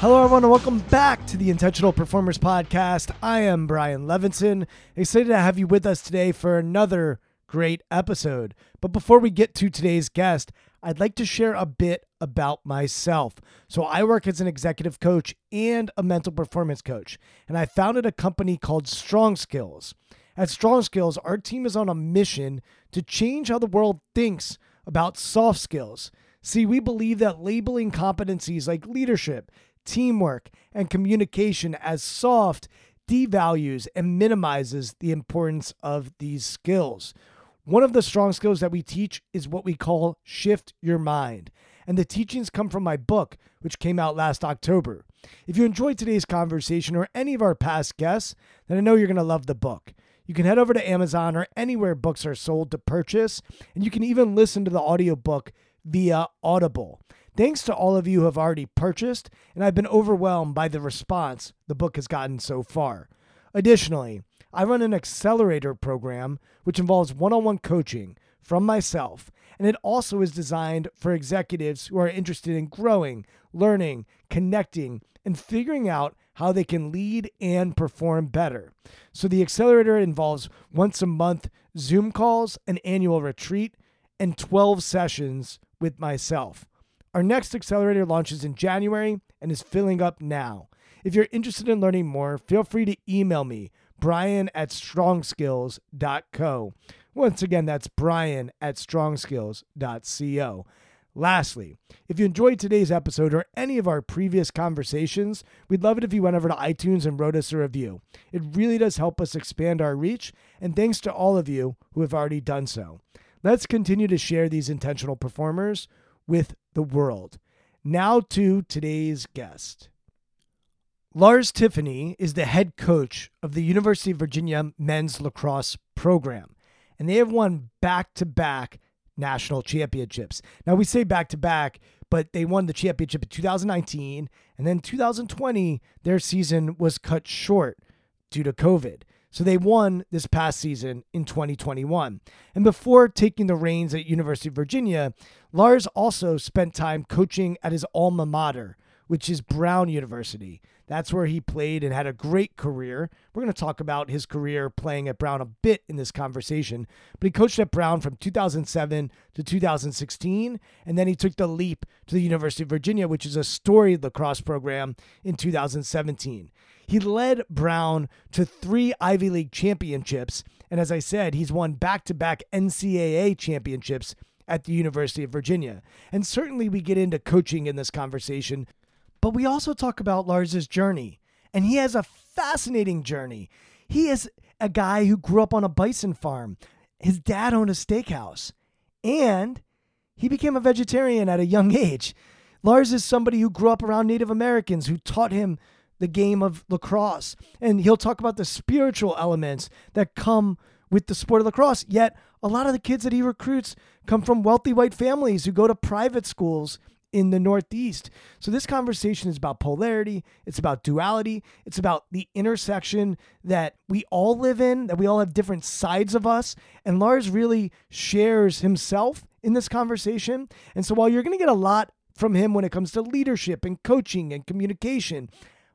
Hello, everyone, and welcome back to the Intentional Performers Podcast. I am Brian Levinson. Excited to have you with us today for another great episode. But before we get to today's guest, I'd like to share a bit about myself. So, I work as an executive coach and a mental performance coach, and I founded a company called Strong Skills. At Strong Skills, our team is on a mission to change how the world thinks about soft skills. See, we believe that labeling competencies like leadership, teamwork, and communication as soft devalues and minimizes the importance of these skills. One of the strong skills that we teach is what we call shift your mind. And the teachings come from my book, which came out last October. If you enjoyed today's conversation or any of our past guests, then I know you're going to love the book. You can head over to Amazon or anywhere books are sold to purchase, and you can even listen to the audiobook via Audible. Thanks to all of you who have already purchased, and I've been overwhelmed by the response the book has gotten so far. Additionally, I run an accelerator program which involves one on one coaching from myself, and it also is designed for executives who are interested in growing, learning, connecting, and figuring out how they can lead and perform better. So, the accelerator involves once a month Zoom calls, an annual retreat, and 12 sessions with myself. Our next accelerator launches in January and is filling up now. If you're interested in learning more, feel free to email me, brian at strongskills.co. Once again, that's brian at strongskills.co. Lastly, if you enjoyed today's episode or any of our previous conversations, we'd love it if you went over to iTunes and wrote us a review. It really does help us expand our reach, and thanks to all of you who have already done so. Let's continue to share these intentional performers with the world. Now to today's guest. Lars Tiffany is the head coach of the University of Virginia men's lacrosse program, and they have won back to back national championships. Now, we say back to back, but they won the championship in 2019, and then 2020, their season was cut short due to COVID. So they won this past season in 2021. And before taking the reins at University of Virginia, Lars also spent time coaching at his alma mater, which is Brown University. That's where he played and had a great career. We're going to talk about his career playing at Brown a bit in this conversation, but he coached at Brown from 2007 to 2016, and then he took the leap to the University of Virginia, which is a storied lacrosse program, in 2017. He led Brown to three Ivy League championships. And as I said, he's won back to back NCAA championships at the University of Virginia. And certainly we get into coaching in this conversation, but we also talk about Lars's journey. And he has a fascinating journey. He is a guy who grew up on a bison farm. His dad owned a steakhouse. And he became a vegetarian at a young age. Lars is somebody who grew up around Native Americans who taught him the game of lacrosse. And he'll talk about the spiritual elements that come with the sport of lacrosse. Yet, a lot of the kids that he recruits come from wealthy white families who go to private schools in the Northeast. So this conversation is about polarity, it's about duality, it's about the intersection that we all live in, that we all have different sides of us. And Lars really shares himself in this conversation. And so while you're going to get a lot from him when it comes to leadership and coaching and communication,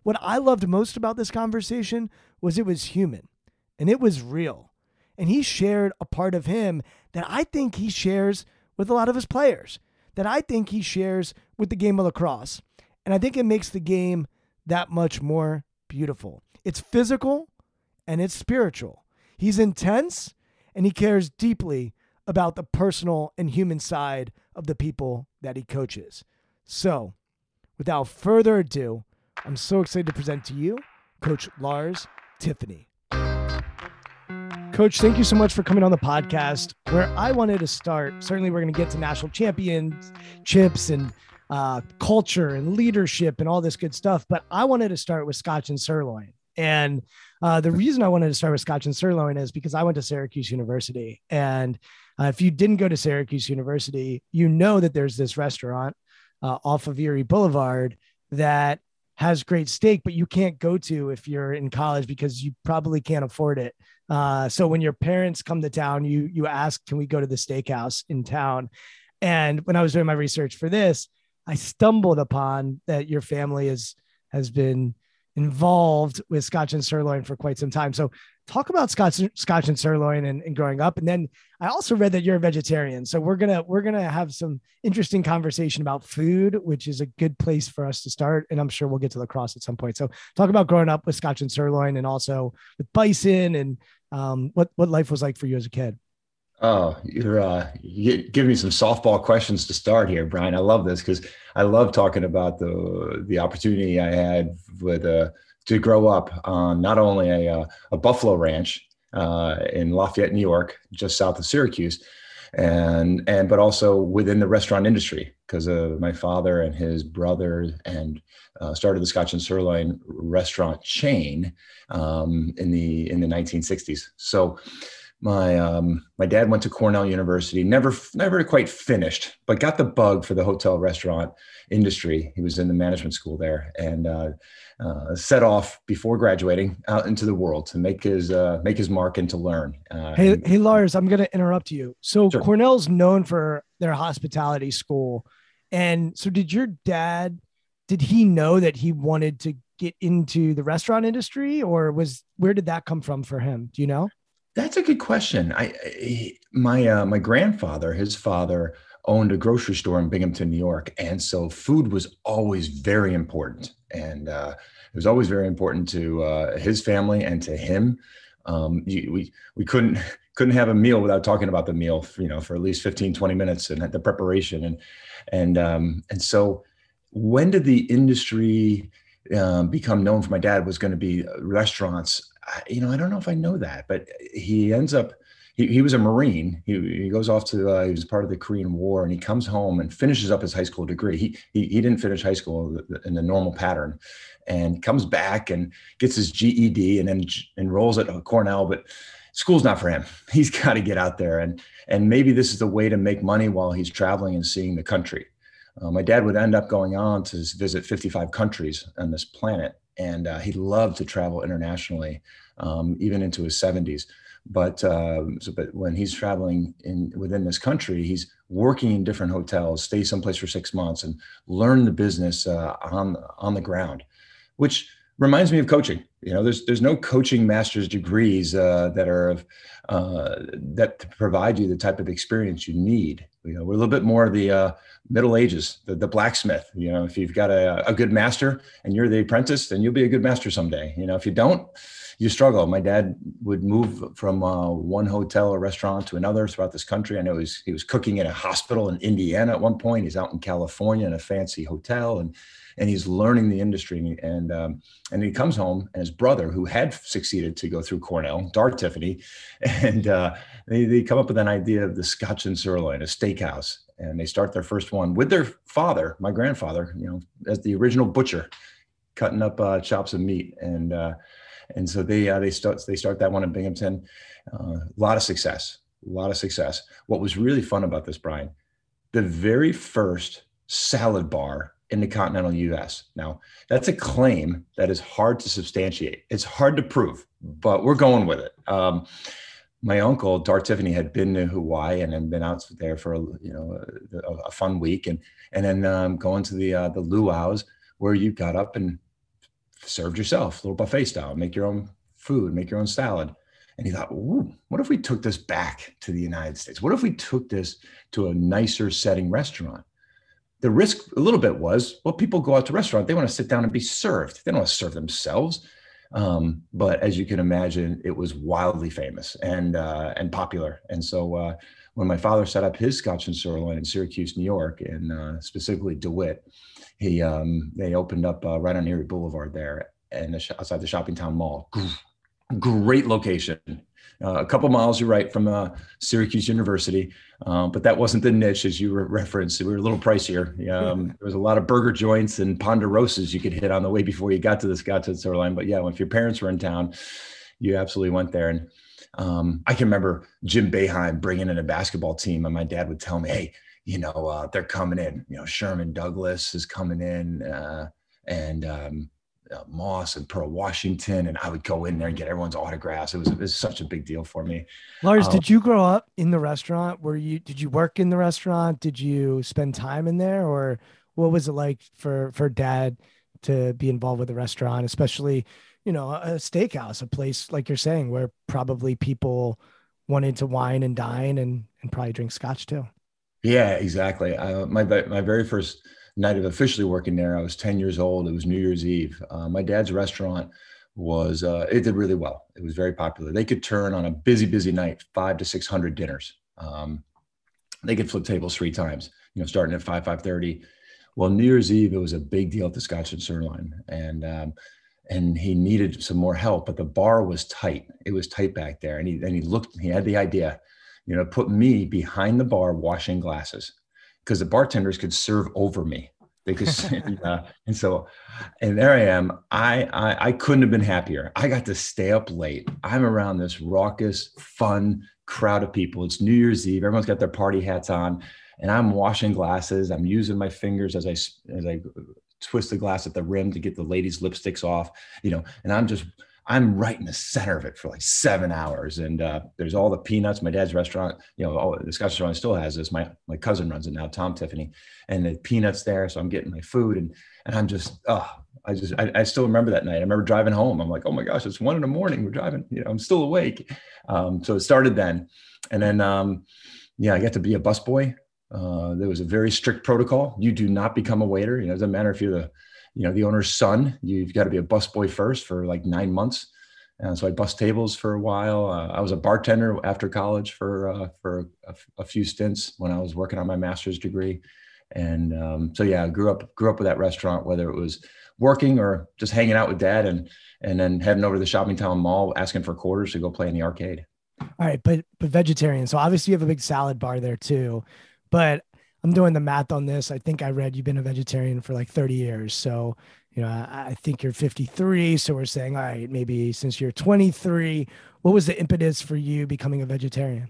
what I loved most about this conversation was it was human and it was real. And he shared a part of him that I think he shares with a lot of his players, that I think he shares with the game of lacrosse. And I think it makes the game that much more beautiful. It's physical and it's spiritual. He's intense and he cares deeply about the personal and human side of the people that he coaches. So, without further ado, I'm so excited to present to you Coach Lars Tiffany. Coach, thank you so much for coming on the podcast. Where I wanted to start, certainly we're going to get to national championships and uh, culture and leadership and all this good stuff, but I wanted to start with Scotch and Sirloin. And uh, the reason I wanted to start with Scotch and Sirloin is because I went to Syracuse University. And uh, if you didn't go to Syracuse University, you know that there's this restaurant uh, off of Erie Boulevard that has great steak, but you can't go to if you're in college because you probably can't afford it. Uh, so when your parents come to town, you you ask, "Can we go to the steakhouse in town?" And when I was doing my research for this, I stumbled upon that your family is has been involved with Scotch and Sirloin for quite some time. So talk about Scotch, Scotch and Sirloin and, and growing up. And then I also read that you're a vegetarian. So we're gonna we're gonna have some interesting conversation about food, which is a good place for us to start. And I'm sure we'll get to lacrosse at some point. So talk about growing up with Scotch and Sirloin and also with bison and um, what what life was like for you as a kid. Oh, you're uh, you me some softball questions to start here, Brian. I love this because I love talking about the the opportunity I had with uh, to grow up on not only a, uh, a buffalo ranch uh, in Lafayette, New York, just south of Syracuse, and and but also within the restaurant industry because of my father and his brother and uh, started the Scotch and Sirloin restaurant chain um, in the in the 1960s. So my um, my dad went to Cornell University, never never quite finished, but got the bug for the hotel restaurant industry. He was in the management school there and uh, uh, set off before graduating out into the world to make his uh, make his mark and to learn. Uh, hey, hey, Lars, I'm going to interrupt you. So sure. Cornell's known for their hospitality school, and so did your dad? Did he know that he wanted to get into the restaurant industry, or was where did that come from for him? Do you know? That's a good question. I, I my uh, my grandfather, his father owned a grocery store in Binghamton, New York, and so food was always very important, and uh, it was always very important to uh, his family and to him. Um, you, we we couldn't couldn't have a meal without talking about the meal, you know, for at least 15, 20 minutes and the preparation and and um, and so when did the industry um, become known for my dad was going to be restaurants you know, I don't know if I know that, but he ends up, he, he was a Marine. He, he goes off to, uh, he was part of the Korean War and he comes home and finishes up his high school degree. He, he, he didn't finish high school in the normal pattern and comes back and gets his GED and then enrolls at Cornell, but school's not for him. He's got to get out there and, and maybe this is the way to make money while he's traveling and seeing the country. Uh, my dad would end up going on to visit 55 countries on this planet and uh, he loved to travel internationally, um, even into his 70s. But um, so, but when he's traveling in within this country, he's working in different hotels, stay someplace for six months, and learn the business uh, on on the ground, which reminds me of coaching. You know, there's there's no coaching master's degrees uh, that are of uh, that provide you the type of experience you need. You know, we're a little bit more of the uh, Middle Ages, the, the blacksmith. You know, if you've got a, a good master and you're the apprentice, then you'll be a good master someday. You know, if you don't, you struggle. My dad would move from uh, one hotel or restaurant to another throughout this country. I know he was, he was cooking in a hospital in Indiana at one point. He's out in California in a fancy hotel, and and he's learning the industry. And um, and he comes home, and his brother, who had succeeded to go through Cornell, Dart Tiffany, and uh, they, they come up with an idea of the Scotch and Sirloin, a steakhouse and they start their first one with their father, my grandfather, you know, as the original butcher, cutting up uh, chops of meat, and uh, and so they uh, they start they start that one in Binghamton. Uh, a lot of success, a lot of success. What was really fun about this, Brian, the very first salad bar in the continental US. Now, that's a claim that is hard to substantiate. It's hard to prove, but we're going with it. Um, my uncle Dar Tiffany had been to Hawaii and had been out there for a, you know a, a fun week, and and then um, going to the uh, the luau's where you got up and served yourself, a little buffet style, make your own food, make your own salad. And he thought, what if we took this back to the United States? What if we took this to a nicer setting restaurant? The risk a little bit was, well, people go out to restaurant, they want to sit down and be served. They don't want to serve themselves. Um, but as you can imagine, it was wildly famous and uh, and popular. And so uh, when my father set up his Scotch and Sirloin in Syracuse, New York, and uh, specifically DeWitt, he um, they opened up uh, right on Erie Boulevard there and the, outside the shopping town Mall. Great location. Uh, a couple miles, you're right, from uh, Syracuse University, um, but that wasn't the niche as you referenced. We were a little pricier. Um, there was a lot of burger joints and ponderosas you could hit on the way before you got to this the Scotch and Sirloin. But yeah, if your parents were in town, you absolutely went there. And um, I can remember Jim Boeheim bringing in a basketball team, and my dad would tell me, "Hey, you know, uh, they're coming in. You know, Sherman Douglas is coming in, uh, and um, uh, Moss and Pearl Washington, and I would go in there and get everyone's autographs. It was, it was such a big deal for me. Lars, um, did you grow up in the restaurant? Were you did you work in the restaurant? Did you spend time in there, or what was it like for for Dad to be involved with the restaurant, especially you know a steakhouse, a place like you're saying where probably people wanted to wine and dine and and probably drink scotch too. Yeah, exactly. Uh, my my very first night of officially working there, I was 10 years old. It was New Year's Eve. Uh, my dad's restaurant was uh, it did really well. It was very popular. They could turn on a busy, busy night five to six hundred dinners. Um, they could flip tables three times. You know, starting at five five thirty. Well, New Year's Eve it was a big deal at the Scotch and Sirloin, and um, and he needed some more help, but the bar was tight. It was tight back there, and he and he looked. He had the idea you know, put me behind the bar washing glasses because the bartenders could serve over me. They could, uh, and so, and there I am. I, I I couldn't have been happier. I got to stay up late. I'm around this raucous, fun crowd of people. It's New Year's Eve. Everyone's got their party hats on, and I'm washing glasses. I'm using my fingers as I as I twist the glass at the rim to get the ladies' lipsticks off. You know, and I'm just I'm right in the center of it for like seven hours. And uh, there's all the peanuts. My dad's restaurant, you know, all, the Scotch restaurant still has this. My my cousin runs it now, Tom Tiffany, and the peanuts there. So I'm getting my food, and and I'm just, oh, I just, I, I, still remember that night. I remember driving home. I'm like, oh my gosh, it's one in the morning. We're driving. You know, I'm still awake. Um, so it started then, and then, um, yeah, I got to be a busboy. Uh, there was a very strict protocol. You do not become a waiter. You know, it doesn't matter if you're the you know the owner's son you've got to be a busboy first for like nine months. And so i bus tables for a while. Uh, i was a bartender after college for uh, for a, a, few stints when i was working on my master's degree. And um, so yeah i grew up grew up with that restaurant whether it was working or just hanging out with dad and and then heading over to the shopping town mall asking for quarters to go play in the arcade. All right but but vegetarian so obviously you have a big salad bar there too. But I'm doing the math on this. I think I read you've been a vegetarian for like 30 years. So, you know, I, I think you're 53. So we're saying, all right, maybe since you're 23, what was the impetus for you becoming a vegetarian?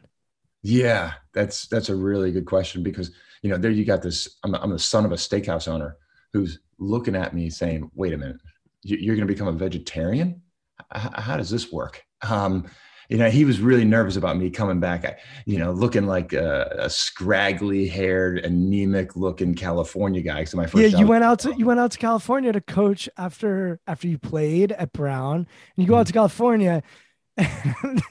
Yeah, that's that's a really good question because you know there you got this. I'm, I'm the son of a steakhouse owner who's looking at me saying, "Wait a minute, you're going to become a vegetarian? How, does this work?" Um, you know, he was really nervous about me coming back, you know, looking like a, a scraggly haired, anemic looking California guy. So my first yeah, you went out to you went out to California to coach after after you played at Brown, and you go out to mm-hmm. California. And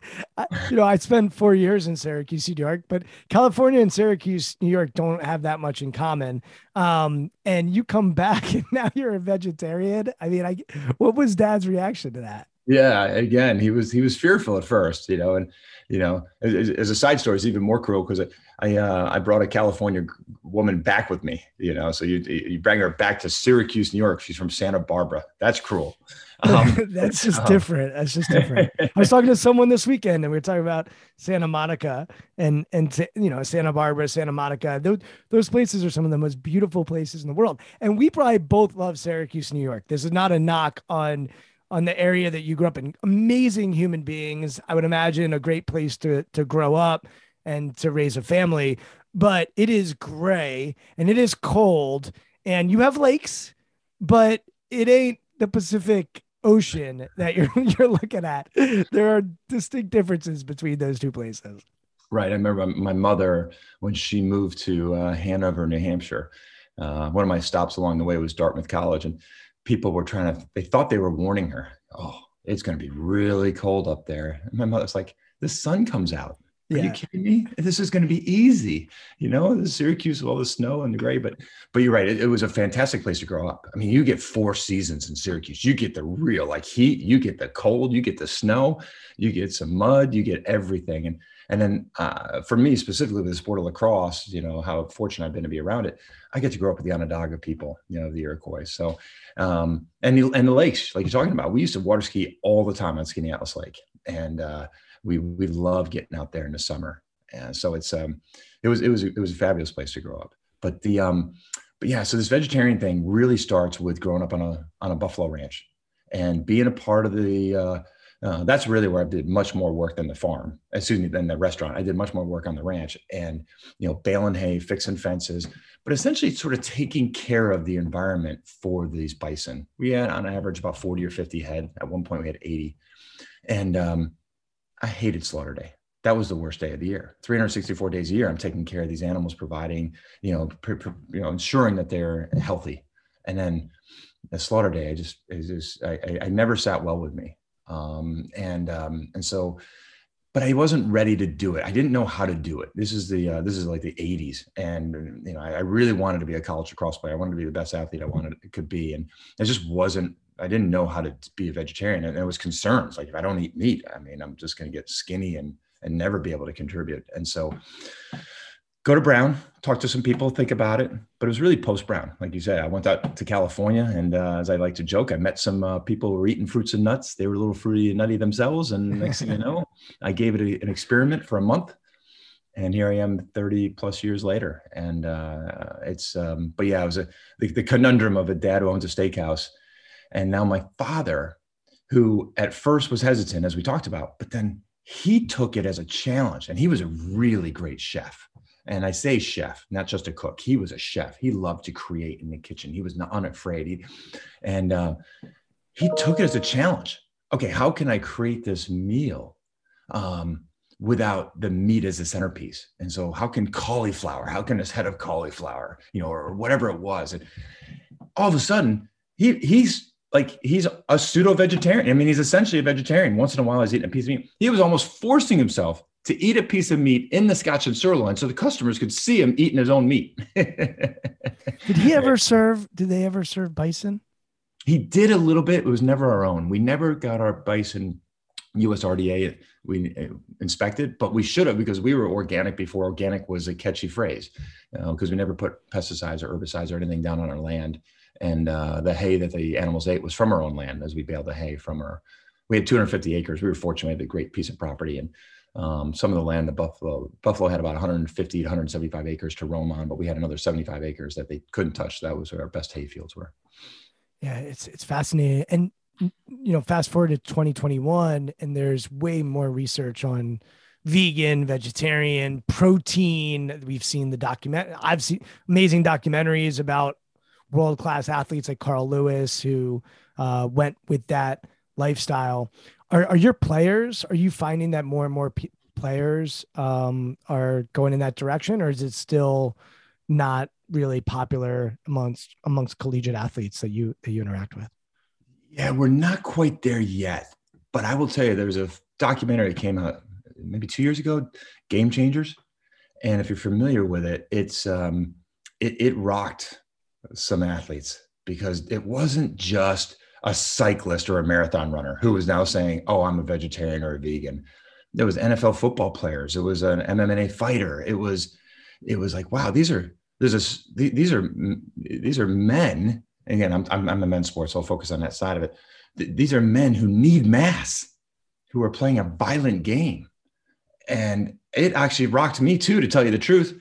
you know, I spent four years in Syracuse, New York, but California and Syracuse, New York don't have that much in common. Um, and you come back and now you're a vegetarian. I mean, I what was Dad's reaction to that? Yeah again he was he was fearful at first you know and you know as, as a side story it's even more cruel because i uh, i brought a california woman back with me you know so you you bring her back to syracuse new york she's from santa barbara. That's cruel. Um, that's just um, different that's just different. I was talking to someone this weekend and we were talking about santa monica and and you know santa barbara santa monica those, those places are some of the most beautiful places in the world. And we probably both love syracuse new york. This is not a knock on on the area that you grew up in. Amazing human beings. I would imagine a great place to to grow up and to raise a family. but it is gray and it is cold, and you have lakes, but it ain't the Pacific Ocean that you're you're looking at. There are distinct differences between those two places. Right. I remember my mother when she moved to uh, Hanover, New Hampshire. Uh, one of my stops along the way was Dartmouth College, and people were trying to. They thought they were warning her. Oh, it's going to be really cold up there. And my mother's like, the sun comes out. Are yeah. you kidding me? This is going to be easy. You know, the Syracuse with all the snow and the gray, but but you're right. It, it, was a fantastic place to grow up. I mean, you get four seasons in Syracuse. You get the real like heat, you get the cold, you get the snow, you get some mud, you get everything. And and then uh, for me specifically with the sport of lacrosse, you know how fortunate I've been to be around it. I get to grow up with the Onondaga people, you know, the Iroquois. So um, and the and the lakes, like you're talking about, we used to water ski all the time on Skaneateles Lake, and uh, we we love getting out there in the summer. And so it's um it was it was it was a fabulous place to grow up. But the um but yeah, so this vegetarian thing really starts with growing up on a on a buffalo ranch and being a part of the uh, uh, that's really where I did much more work than the farm, excuse me, than the restaurant. I did much more work on the ranch and, you know, baling hay, fixing fences, but essentially sort of taking care of the environment for these bison. We had on average about 40 or 50 head. At one point we had 80. And um, I hated slaughter day. That was the worst day of the year. 364 days a year, I'm taking care of these animals, providing, you know, you know, ensuring that they're healthy. And then the slaughter day, I just, it just, I, I, I never sat well with me. Um, and, um, and so, but I wasn't ready to do it. I didn't know how to do it. This is the, uh, this is like the 80s. And, you know, I, I really wanted to be a college lacrosse player. I wanted to be the best athlete I wanted it could be. And I just wasn't I didn't know how to be a vegetarian, and it was concerns like if I don't eat meat, I mean, I'm just going to get skinny and and never be able to contribute. And so, go to Brown, talk to some people, think about it. But it was really post Brown, like you said. I went out to California, and uh, as I like to joke, I met some uh, people who were eating fruits and nuts. They were a little fruity and nutty themselves, and next thing you know, I gave it a, an experiment for a month. And here I am 30 plus years later. And uh, it's, um, but yeah, it was a, the, the conundrum of a dad who owns a steakhouse and now my father, who at first was hesitant, as we talked about, but then he took it as a challenge and he was a really great chef. And I say chef, not just a cook. He was a chef. He loved to create in the kitchen. He was not unafraid. He, and uh, he took it as a challenge. Okay, how can I create this meal um, without the meat as a centerpiece? And so, how can cauliflower? How can this head of cauliflower, you know, or whatever it was? And all of a sudden, he he's like he's a pseudo vegetarian. I mean, he's essentially a vegetarian. Once in a while, he's eating a piece of meat. He was almost forcing himself to eat a piece of meat in the Scotch and sirloin, so the customers could see him eating his own meat. did he ever serve? Did they ever serve bison? He did a little bit. It was never our own. We never got our bison USRDA we uh, inspected, but we should have because we were organic before organic was a catchy phrase, because you know, we never put pesticides or herbicides or anything down on our land and uh, the hay that the animals ate was from our own land as we baled the hay from our we had 250 acres we were fortunate we had a great piece of property and um, some of the land the buffalo buffalo had about 150 to 175 acres to roam on but we had another 75 acres that they couldn't touch that was where our best hay fields were yeah it's it's fascinating and you know fast forward to 2021 and there's way more research on vegan, vegetarian, protein. We've seen the document. I've seen amazing documentaries about world class athletes like Carl Lewis who uh, went with that lifestyle. Are, are your players? Are you finding that more and more p- players um, are going in that direction, or is it still not really popular amongst amongst collegiate athletes that you that you interact with? Yeah, we're not quite there yet, but I will tell you, there was a documentary that came out maybe two years ago, Game Changers, and if you're familiar with it, it's um, it, it rocked some athletes because it wasn't just a cyclist or a marathon runner who was now saying, "Oh, I'm a vegetarian or a vegan." There was NFL football players. It was an MMA fighter. It was, it was like, wow, these are there's a these are these are men. Again, I'm I'm, I'm a men's sport, so I'll focus on that side of it. These are men who need mass, who are playing a violent game, and it actually rocked me too, to tell you the truth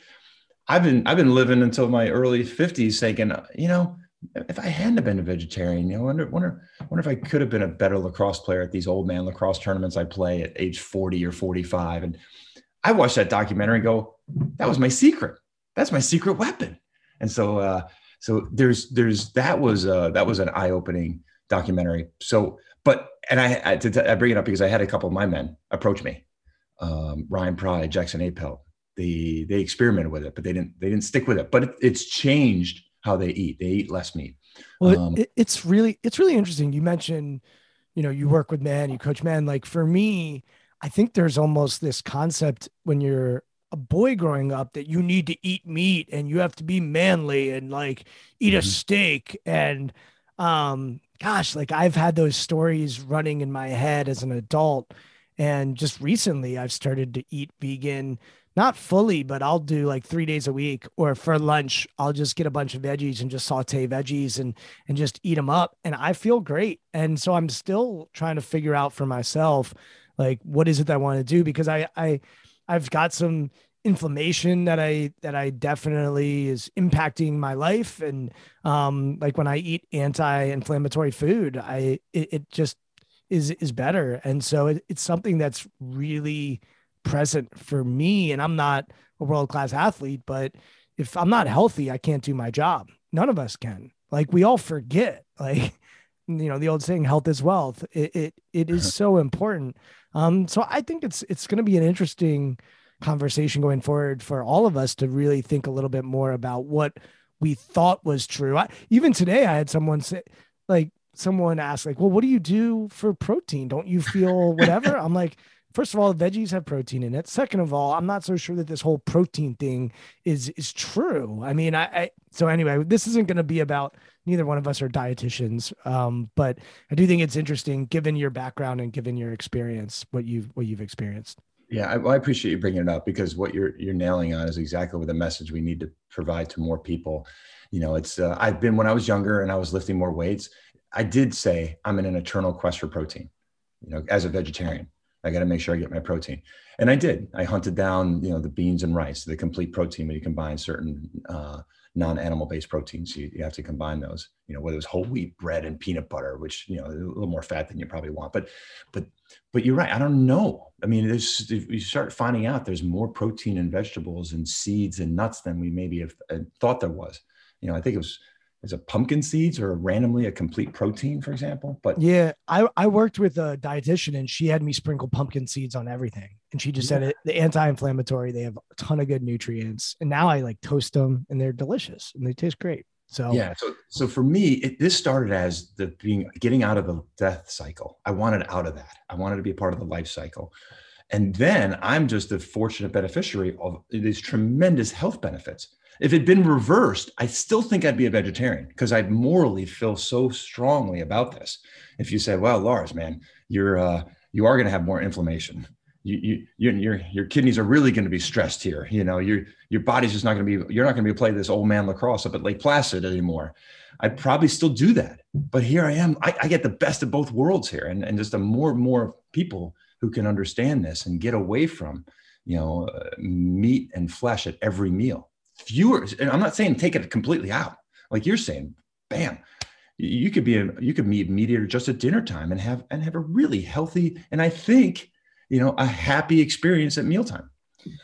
I've been I've been living until my early 50s thinking, you know, if I hadn't been a vegetarian, you know, wonder wonder wonder if I could have been a better lacrosse player at these old man lacrosse tournaments I play at age 40 or 45. And I watched that documentary and go, that was my secret. that's my secret weapon. And so, uh, so there's, there's, that was, uh, that was an eye opening documentary. So, but, and I, I bring it up because I had a couple of my men approach me, um, Ryan Pride, Jackson Apel, they, they experimented with it, but they didn't, they didn't stick with it, but it, it's changed how they eat. They eat less meat. Well, um, it, it's really, it's really interesting. You mentioned, you know, you work with men, you coach men. Like for me, I think there's almost this concept when you're a boy growing up that you need to eat meat and you have to be manly and like eat a mm-hmm. steak and um gosh like I've had those stories running in my head as an adult and just recently I've started to eat vegan not fully but I'll do like 3 days a week or for lunch I'll just get a bunch of veggies and just saute veggies and and just eat them up and I feel great. And so I'm still trying to figure out for myself like what is it that I want to do? Because I I I've got some inflammation that I that I definitely is impacting my life. And um like when I eat anti-inflammatory food I it, it just is is better. And so it, it's something that's really present for me and I'm not a world-class athlete but if I'm not healthy I can't do my job none of us can like we all forget like you know the old saying health is wealth it it, it is so important um, so I think it's it's going to be an interesting conversation going forward for all of us to really think a little bit more about what we thought was true. I, even today, I had someone say, like, someone asked, like, well, what do you do for protein? Don't you feel whatever? I'm like, first of all, veggies have protein in it. Second of all, I'm not so sure that this whole protein thing is is true. I mean, I, I so anyway, this isn't going to be about neither one of us are dietitians, um, but I do think it's interesting, given your background and given your experience, what you've what you've experienced. Yeah, I, I appreciate you bringing it up because what you're you're nailing on is exactly what the message we need to provide to more people. You know, it's uh, I've been when I was younger and I was lifting more weights. I did say I'm in an eternal quest for protein. You know, as a vegetarian, I got to make sure I get my protein. And I did. I hunted down, you know, the beans and rice, the complete protein when you combine certain uh, non-animal based proteins. You, you have to combine those, you know, whether it's whole wheat bread and peanut butter, which, you know, a little more fat than you probably want. But, but, but you're right. I don't know. I mean, there's, you start finding out there's more protein in vegetables and seeds and nuts than we maybe have uh, thought there was. You know, I think it was is a pumpkin seeds or randomly a complete protein, for example. But yeah, I, I worked with a dietitian and she had me sprinkle pumpkin seeds on everything. And she just yeah. said it the anti-inflammatory, they have a ton of good nutrients. And now I like toast them and they're delicious and they taste great. So yeah, so so for me, it, this started as the being getting out of the death cycle. I wanted out of that. I wanted to be a part of the life cycle. And then I'm just the fortunate beneficiary of these tremendous health benefits if it'd been reversed, I still think I'd be a vegetarian because I'd morally feel so strongly about this. If you say, "Well, Lars, man, you're uh, you are going to have more inflammation. You, you, your, your, your kidneys are really going to be stressed here. You know, your, your body's just not going to be, you're not going to be playing this old man lacrosse up at Lake Placid anymore. I'd probably still do that. But here I am. I, I get the best of both worlds here. And, and just a more and more people who can understand this and get away from, you know, uh, meat and flesh at every meal fewer and i'm not saying take it completely out. Like you're saying bam you could be a you could meet mediator just at dinner time and have and have a really healthy and i think you know a happy experience at mealtime.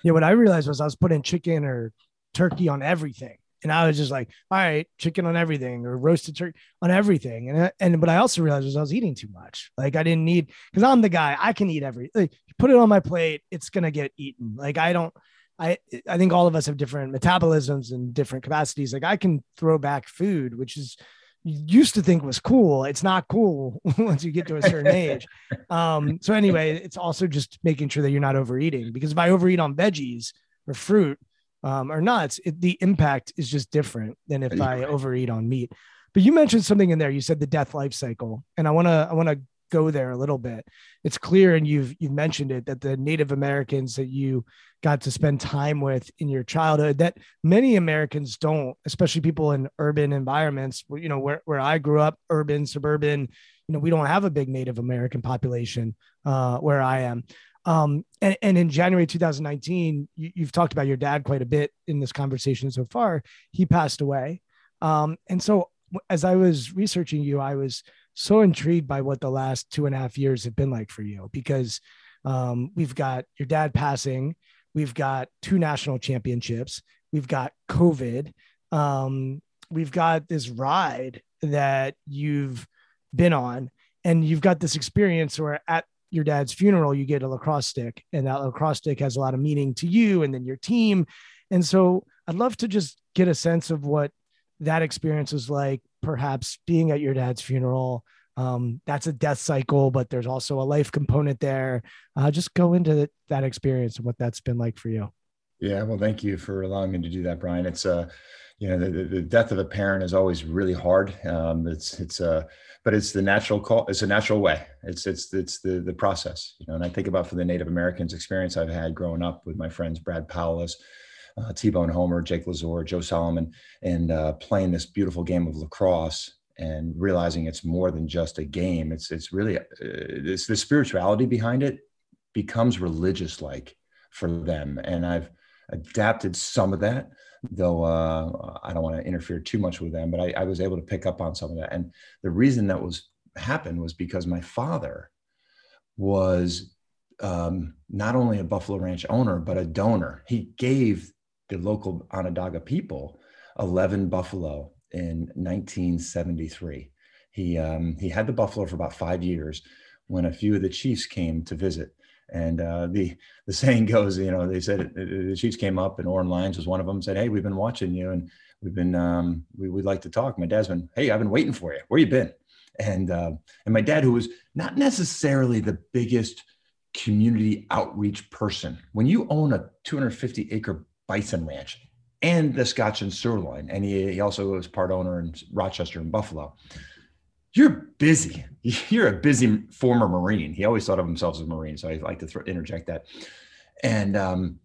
Yeah what i realized was i was putting chicken or turkey on everything. And i was just like all right chicken on everything or roasted turkey on everything. And and but i also realized was i was eating too much. Like i didn't need because i'm the guy i can eat every like, put it on my plate it's gonna get eaten. Like i don't I I think all of us have different metabolisms and different capacities. Like I can throw back food, which is used to think was cool. It's not cool once you get to a certain age. Um, so anyway, it's also just making sure that you're not overeating because if I overeat on veggies or fruit um, or nuts, it, the impact is just different than if I overeat on meat. But you mentioned something in there. You said the death life cycle, and I want to I want to go there a little bit. It's clear, and you've you've mentioned it, that the Native Americans that you got to spend time with in your childhood that many Americans don't, especially people in urban environments. You know, where where I grew up, urban, suburban. You know, we don't have a big Native American population uh, where I am. Um, and, and in January 2019, you, you've talked about your dad quite a bit in this conversation so far. He passed away. Um, and so as I was researching you, I was so intrigued by what the last two and a half years have been like for you because um, we've got your dad passing, we've got two national championships, we've got COVID, um, we've got this ride that you've been on, and you've got this experience where at your dad's funeral you get a lacrosse stick, and that lacrosse stick has a lot of meaning to you and then your team. And so I'd love to just get a sense of what that experience was like, perhaps being at your dad's funeral. Um, that's a death cycle, but there's also a life component there. Uh, just go into that experience and what that's been like for you. Yeah, well, thank you for allowing me to do that, Brian. It's uh, you know, the, the death of a parent is always really hard. Um, it's it's uh, but it's the natural call. It's a natural way. It's it's it's the the process. You know, and I think about for the Native Americans experience I've had growing up with my friends Brad Powell, uh, T-Bone Homer, Jake Lazor, Joe Solomon, and uh, playing this beautiful game of lacrosse and realizing it's more than just a game. It's it's really uh, it's the spirituality behind it becomes religious like for them, and I've adapted some of that, though uh, I don't want to interfere too much with them. But I, I was able to pick up on some of that, and the reason that was happened was because my father was um, not only a Buffalo Ranch owner, but a donor. He gave the local Onondaga people 11 buffalo in 1973. He, um, he had the buffalo for about five years when a few of the chiefs came to visit. And uh, the the saying goes, you know, they said the Chiefs came up and Oren Lyons was one of them. Said, "Hey, we've been watching you, and we've been um, we would like to talk." My dad's been, "Hey, I've been waiting for you. Where you been?" And uh, and my dad, who was not necessarily the biggest community outreach person, when you own a 250 acre bison ranch and the Scotch and Sirloin, and he, he also was part owner in Rochester and Buffalo you're busy. You're a busy former Marine. He always thought of himself as a Marine, so I like to th- interject that. And um,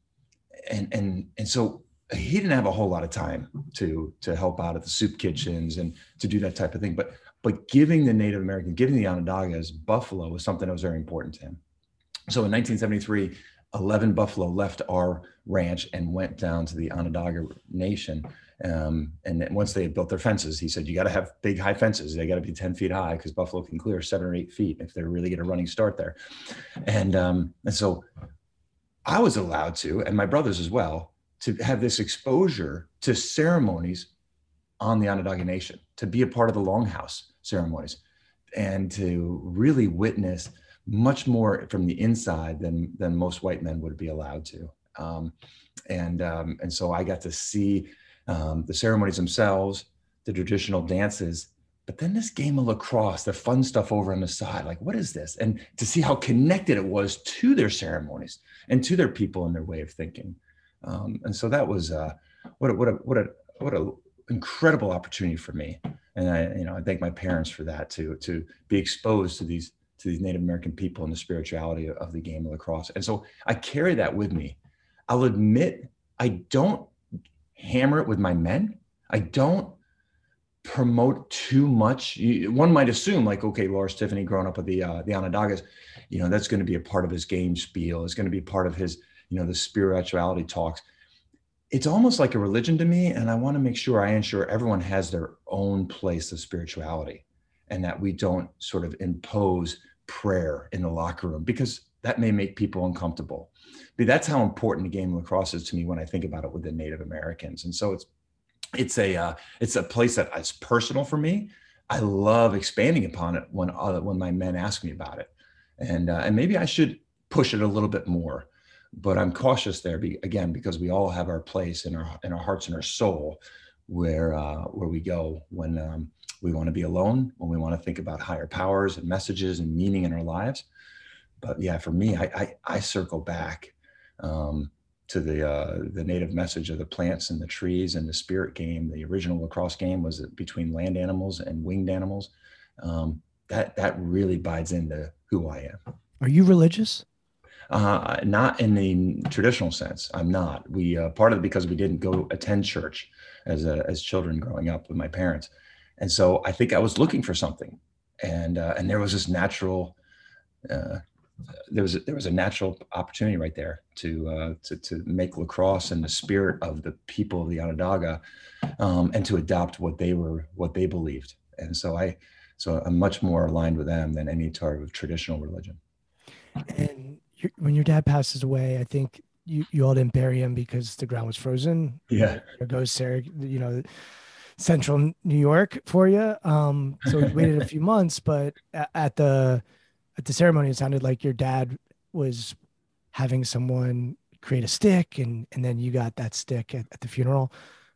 and and and so he didn't have a whole lot of time to to help out at the soup kitchens and to do that type of thing. But but giving the Native American, giving the Onondagas buffalo was something that was very important to him. So in 1973, 11 buffalo left our ranch and went down to the Onondaga Nation um, and then once they had built their fences, he said, you got to have big high fences. They got to be 10 feet high because buffalo can clear seven or eight feet if they're really get a running start there. And, um, and so I was allowed to, and my brothers as well, to have this exposure to ceremonies on the Onondaga Nation, to be a part of the Longhouse ceremonies, and to really witness much more from the inside than than most white men would be allowed to. Um, and um, and so I got to see um, the ceremonies themselves, the traditional dances, but then this game of lacrosse, the fun stuff over on the side, like what is this? And to see how connected it was to their ceremonies and to their people and their way of thinking. Um, and so that was uh, what a, what a what a what a incredible opportunity for me. And I you know I thank my parents for that to to be exposed to these to these Native American people and the spirituality of the game of lacrosse. And so I carry that with me. I'll admit I don't hammer it with my men. I don't promote too much. One might assume, like, okay, Lars Tiffany growing up with the uh, the Onondagas, you know, that's going to be a part of his game spiel. It's going to be part of his, you know, the spirituality talks. It's almost like a religion to me, and I want to make sure I ensure everyone has their own place of spirituality, and that we don't sort of impose prayer in the locker room because that may make people uncomfortable. But that's how important the game of lacrosse is to me when I think about it with the Native Americans. And so it's it's a uh, it's a place that is personal for me. I love expanding upon it when uh, when my men ask me about it, and uh, and maybe I should push it a little bit more. But I'm cautious there, be, again, because we all have our place in our in our hearts and our soul, where uh, where we go when um, we want to be alone, when we want to think about higher powers and messages and meaning in our lives but yeah, for me, I I, I circle back um, to the uh, the native message of the plants and the trees and the spirit game. The original lacrosse game was between land animals and winged animals. Um, that that really bides into who I am. Are you religious? Uh, not in the traditional sense. I'm not. We uh, part of it because we didn't go attend church as a, as children growing up with my parents, and so I think I was looking for something, and uh, and there was this natural uh, there was a, there was a natural opportunity right there to uh, to to make lacrosse in the spirit of the people of the Onondaga, um, and to adopt what they were what they believed. And so I so I'm much more aligned with them than any sort of traditional religion. And when your dad passes away, I think you you all didn't bury him because the ground was frozen. Yeah. There goes Sarah, you know, central New York for you. Um, so we waited a few months, but at the at the ceremony, it sounded like your dad was having someone create a stick, and and then you got that stick at, at the funeral.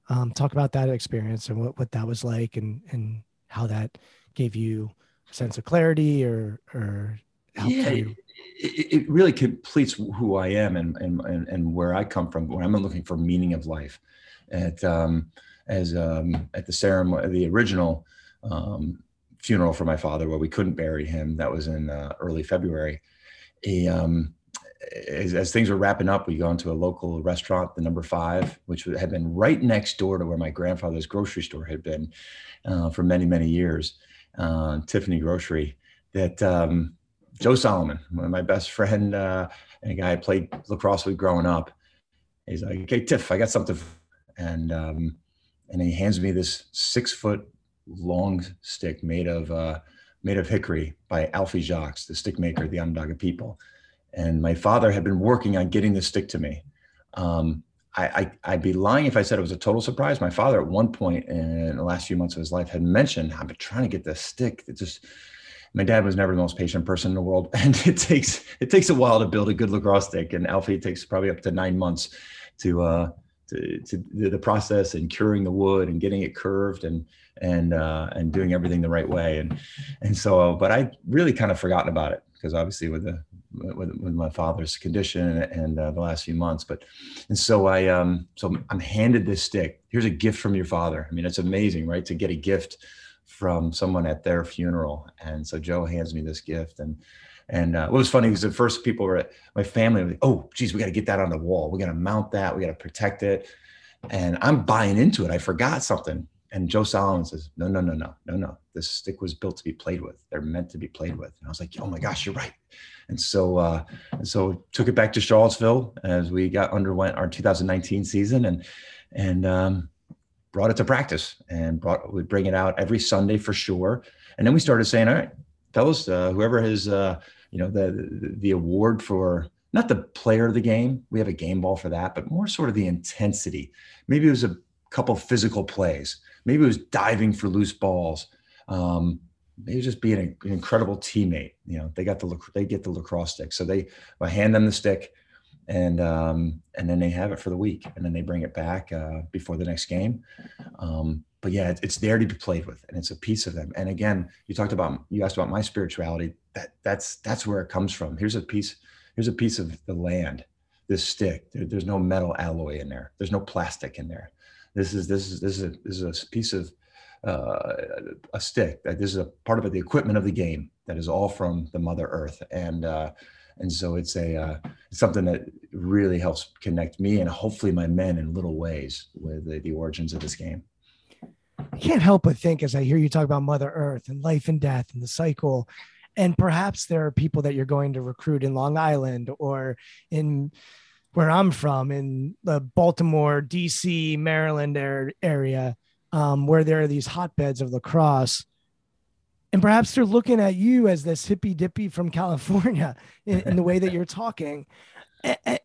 Um, talk about that experience and what, what that was like, and and how that gave you a sense of clarity or or yeah, you. It, it really completes who I am and, and and and where I come from. When I'm looking for meaning of life, and um, as um, at the ceremony, the original um, funeral for my father, where we couldn't bury him. That was in uh, early February. He, um, as, as, things were wrapping up, we go into a local restaurant, the number five, which had been right next door to where my grandfather's grocery store had been uh, for many, many years, uh, Tiffany Grocery. That um, Joe Solomon, one of my best friend, uh, and a guy I played lacrosse with growing up. He's like, "Okay, Tiff, I got something," and um, and he hands me this six foot long stick made of uh, made of hickory by Alfie Jacques, the stick maker, of the Onondaga people. And my father had been working on getting this stick to me. Um, I, would be lying if I said it was a total surprise. My father, at one point in the last few months of his life, had mentioned, "I've been trying to get this stick." It just my dad was never the most patient person in the world, and it takes it takes a while to build a good lacrosse stick. And Alfie takes probably up to nine months to uh, to, to the process and curing the wood and getting it curved and and uh, and doing everything the right way. And and so but I really kind of forgotten about it because obviously with the with, with my father's condition and uh, the last few months but and so I um so I'm handed this stick. Here's a gift from your father. I mean it's amazing right to get a gift from someone at their funeral. And so Joe hands me this gift and and uh, what was funny was the first people were at my family like, oh, geez, we got to get that on the wall. We got to mount that. We got to protect it. And I'm buying into it. I forgot something. And Joe Solomon says, no, no, no, no, no, no. This stick was built to be played with. They're meant to be played with. And I was like, oh my gosh, you're right. And so, uh, and so took it back to Charlottesville as we got underwent our 2019 season and, and, um, brought it to practice and brought, would bring it out every Sunday for sure. And then we started saying, all right, fellas, uh, whoever has, uh, you know the, the award for not the player of the game we have a game ball for that but more sort of the intensity. Maybe it was a couple physical plays. Maybe it was diving for loose balls. Um, maybe just being an incredible teammate you know they got the they get the lacrosse stick. So they I hand them the stick and um, and then they have it for the week and then they bring it back uh, before the next game. Um, but yeah it's there to be played with and it's a piece of them and again you talked about you asked about my spirituality that that's that's where it comes from. Here's a piece. Here's a piece of the land. This stick. There, there's no metal alloy in there. There's no plastic in there. This is this is this is a, this is a piece of uh, a stick. That this is a part of it, the equipment of the game that is all from the Mother Earth, and uh, and so it's a uh, something that really helps connect me and hopefully my men in little ways with the, the origins of this game. I can't help but think as I hear you talk about Mother Earth and life and death and the cycle and perhaps there are people that you're going to recruit in Long Island or in where I'm from in the Baltimore, DC, Maryland area, um, where there are these hotbeds of lacrosse. And perhaps they're looking at you as this hippy dippy from California in, in the way that you're talking.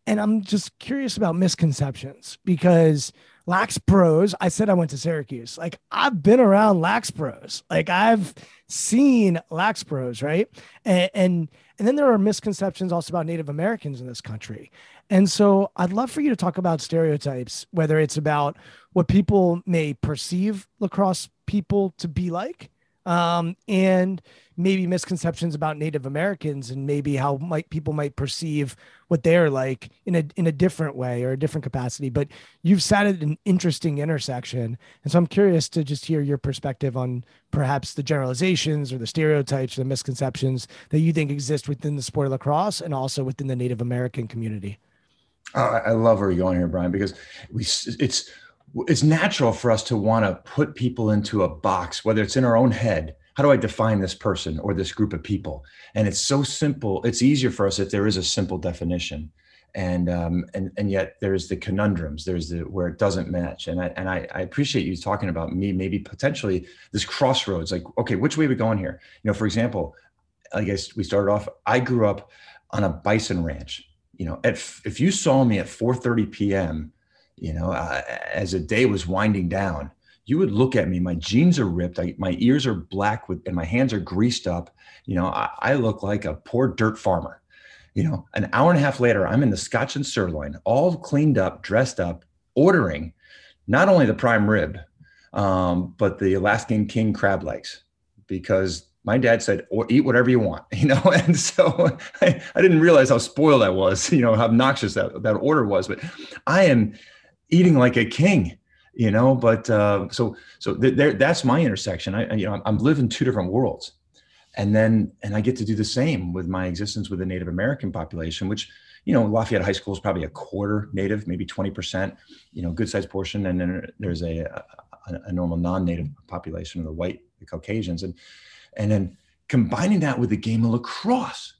And I'm just curious about misconceptions because Lax Bros, I said I went to Syracuse. Like I've been around Lax Bros. Like I've seen Lax Bros, right? And, and and then there are misconceptions also about Native Americans in this country. And so I'd love for you to talk about stereotypes, whether it's about what people may perceive lacrosse people to be like, um, and maybe misconceptions about Native Americans and maybe how might people might perceive what they're like in a in a different way or a different capacity. But you've sat at an interesting intersection, and so I'm curious to just hear your perspective on perhaps the generalizations or the stereotypes or the misconceptions that you think exist within the sport of lacrosse and also within the Native American community. Uh, I love where you're going here, Brian, because we it's it's natural for us to want to put people into a box, whether it's in our own head. How do I define this person or this group of people? And it's so simple. It's easier for us if there is a simple definition, and um, and and yet there's the conundrums. There's the where it doesn't match. And I and I, I appreciate you talking about me. Maybe potentially this crossroads. Like, okay, which way we going here? You know, for example, I guess we started off. I grew up on a bison ranch you know, at, if you saw me at 4:30 p.m., you know, uh, as the day was winding down, you would look at me. My jeans are ripped. I, my ears are black with, and my hands are greased up. You know, I, I look like a poor dirt farmer. You know, an hour and a half later, I'm in the Scotch and sirloin, all cleaned up, dressed up, ordering not only the prime rib, um, but the Alaskan king crab legs, because my dad said, or eat whatever you want, you know? And so I, I didn't realize how spoiled I was, you know, how obnoxious that, that order was, but I am eating like a king, you know, but, uh, so, so th- there, that's my intersection. I, you know, I'm living two different worlds and then, and I get to do the same with my existence with the Native American population, which, you know, Lafayette High School is probably a quarter Native, maybe 20%, you know, good sized portion. And then there's a, a, a normal non-Native population of the white, the Caucasians. And, and then combining that with the game of lacrosse.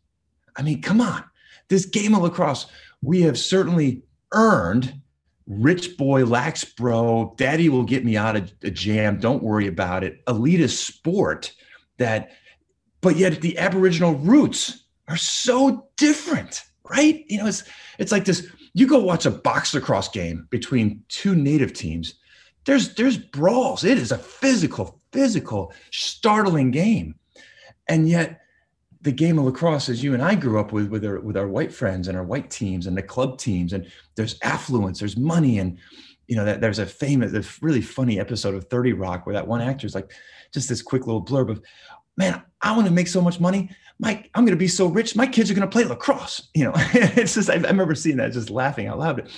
I mean, come on, this game of lacrosse, we have certainly earned rich boy, lax bro, daddy will get me out of a jam. Don't worry about it. Elitist sport that, but yet the Aboriginal roots are so different, right? You know, it's it's like this. You go watch a box lacrosse game between two native teams. There's there's brawls. It is a physical, physical, startling game. And yet, the game of lacrosse, as you and I grew up with, with our with our white friends and our white teams and the club teams, and there's affluence, there's money, and you know that there's a famous, a really funny episode of Thirty Rock where that one actor is like, just this quick little blurb of, man, I want to make so much money. Mike, I'm going to be so rich. My kids are going to play lacrosse. You know, it's just I, I, remember seeing that, just laughing out loud.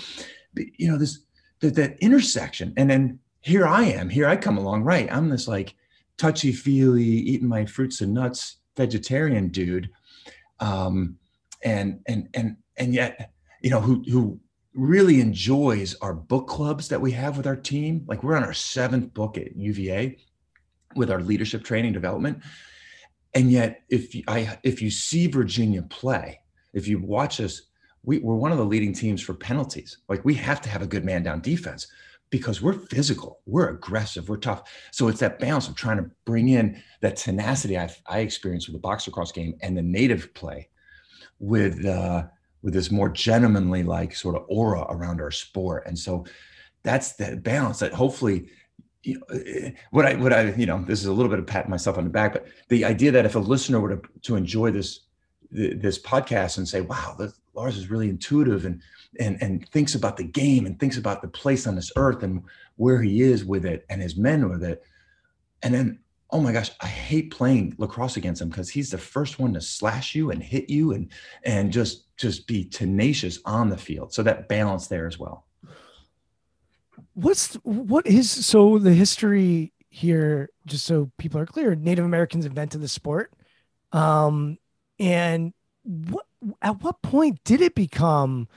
But, you know, this that, that intersection, and then here I am, here I come along, right? I'm this like touchy feely, eating my fruits and nuts vegetarian dude, um, and and and and yet, you know, who who really enjoys our book clubs that we have with our team. Like we're on our seventh book at UVA with our leadership training development, and yet if you, I if you see Virginia play, if you watch us, we, we're one of the leading teams for penalties. Like we have to have a good man down defense because we're physical, we're aggressive, we're tough. So it's that balance of trying to bring in that tenacity I, I experienced with the box lacrosse game and the native play with uh, with this more gentlemanly like sort of aura around our sport. And so that's the balance that hopefully you know, eh, what I what I you know this is a little bit of patting myself on the back, but the idea that if a listener were to to enjoy this this podcast and say, wow, the, Lars is really intuitive and and and thinks about the game and thinks about the place on this earth and where he is with it and his men with it. And then, oh my gosh, I hate playing lacrosse against him because he's the first one to slash you and hit you and and just just be tenacious on the field. So that balance there as well. What's what is so the history here, just so people are clear, Native Americans invented the sport. Um, and what at what point did it become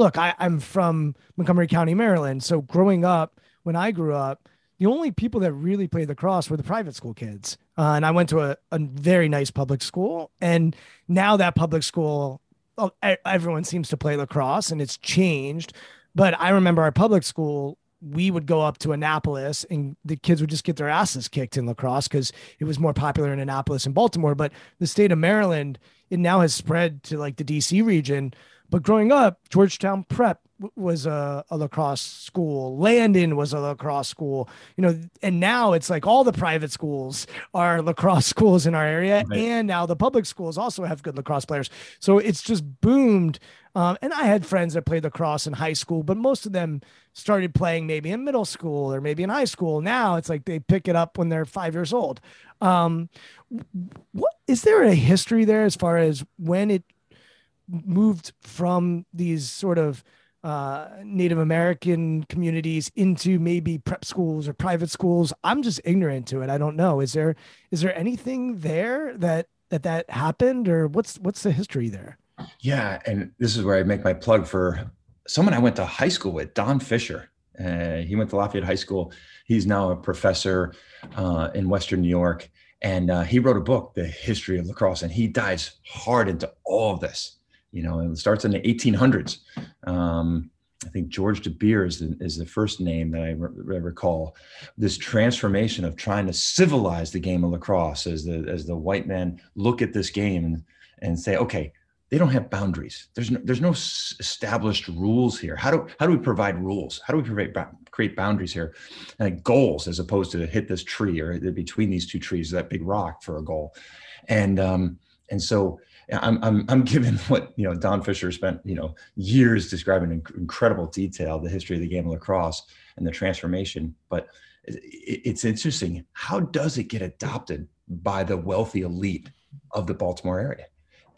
look, I, I'm from Montgomery County, Maryland. So growing up, when I grew up, the only people that really played lacrosse were the private school kids. Uh, and I went to a, a very nice public school. And now that public school, oh, everyone seems to play lacrosse and it's changed. But I remember our public school, we would go up to Annapolis and the kids would just get their asses kicked in lacrosse because it was more popular in Annapolis and Baltimore. But the state of Maryland, it now has spread to like the DC region. But growing up, Georgetown Prep was a, a, lacrosse school. Landon was a lacrosse school. You know, and now it's like all the private schools are lacrosse schools in our area, right. and now the public schools also have good lacrosse players. So it's just boomed. Um, and I had friends that played lacrosse in high school, but most of them started playing maybe in middle school or maybe in high school. Now it's like they pick it up when they're five years old. Um, what is there a history there as far as when it moved from these sort of uh, Native American communities into maybe prep schools or private schools. I'm just ignorant to it. I don't know. Is there is there anything there that that that happened, or what's what's the history there? Yeah, and this is where I make my plug for someone I went to high school with, Don Fisher. Uh, he went to Lafayette High School. He's now a professor uh, in Western New York, and uh, he wrote a book, The History of Lacrosse, and he dives hard into all of this you know, it starts in the 1800s. Um, I think George de Beer is the, is the first name that I re- recall. This transformation of trying to civilize the game of lacrosse as the as the white men look at this game and, say, okay, they don't have boundaries. There's no, there's no established rules here. How do how do we provide rules? How do we create create boundaries here, and goals as opposed to hit this tree or between these two trees, that big rock for a goal, and um, and so I'm I'm I'm given what you know Don Fisher spent you know years describing in incredible detail the history of the game of lacrosse and the transformation, but it's interesting how does it get adopted by the wealthy elite of the Baltimore area?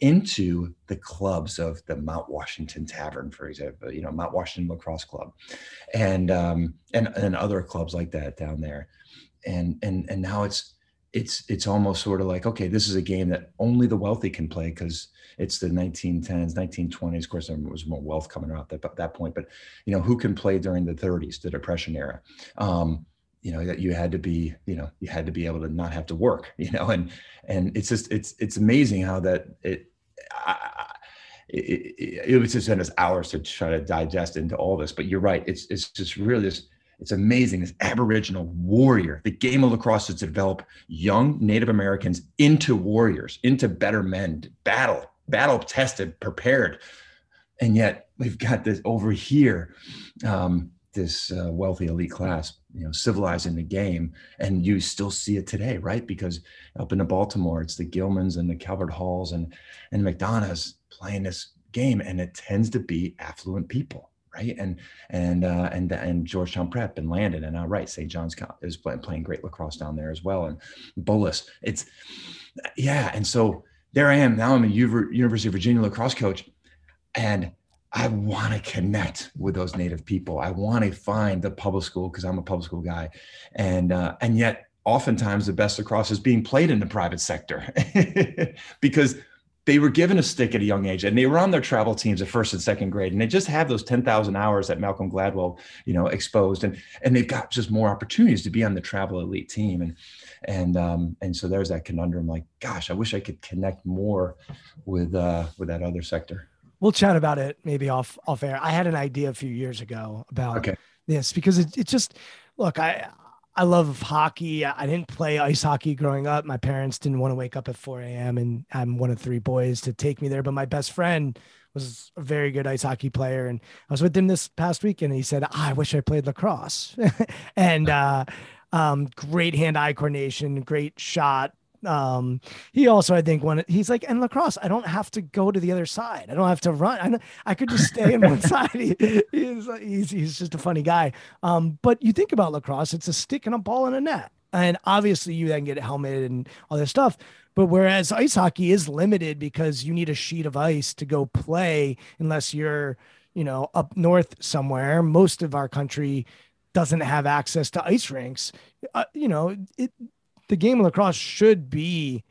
into the clubs of the Mount Washington Tavern, for example, you know, Mount Washington Lacrosse Club, and um, and and other clubs like that down there, and and and now it's it's it's almost sort of like okay, this is a game that only the wealthy can play because it's the 1910s, 1920s. Of course, there was more wealth coming out at that, that point, but you know, who can play during the 30s, the Depression era? Um, you know that you had to be you know you had to be able to not have to work you know and and it's just it's it's amazing how that it I, it, it, it was just spend us hours to try to digest into all this. But you're right. It's it's just really this. It's amazing. This Aboriginal warrior. The game of lacrosse has developed young Native Americans into warriors, into better men, battle, battle tested, prepared, and yet we've got this over here. Um, this uh, wealthy elite class, you know, civilizing the game, and you still see it today, right? Because up in Baltimore, it's the Gilmans and the Calvert Halls and and McDonogh's playing this game, and it tends to be affluent people, right? And and uh, and and Georgetown Prep and Landon and uh, right, St. John's is playing great lacrosse down there as well, and Bullis. It's yeah, and so there I am now. I'm a University of Virginia lacrosse coach, and I want to connect with those native people. I want to find the public school because I'm a public school guy, and uh, and yet oftentimes the best lacrosse is being played in the private sector because they were given a stick at a young age and they were on their travel teams at first and second grade and they just have those 10,000 hours that Malcolm Gladwell, you know, exposed and and they've got just more opportunities to be on the travel elite team and and um and so there's that conundrum like gosh, I wish I could connect more with uh with that other sector we'll chat about it maybe off off air. I had an idea a few years ago about okay. this because it, it just look I I love hockey. I didn't play ice hockey growing up. My parents didn't want to wake up at 4 a.m. and I'm one of three boys to take me there. But my best friend was a very good ice hockey player. And I was with him this past week and he said, oh, I wish I played lacrosse. and uh, um, great hand eye coordination, great shot, um, he also, I think, wanted. He's like, and lacrosse, I don't have to go to the other side. I don't have to run. I, I could just stay in one side. He, he's, he's he's just a funny guy. Um, but you think about lacrosse, it's a stick and a ball and a net, and obviously you then get a helmet and all this stuff. But whereas ice hockey is limited because you need a sheet of ice to go play, unless you're, you know, up north somewhere. Most of our country doesn't have access to ice rinks. Uh, you know, it the game of lacrosse should be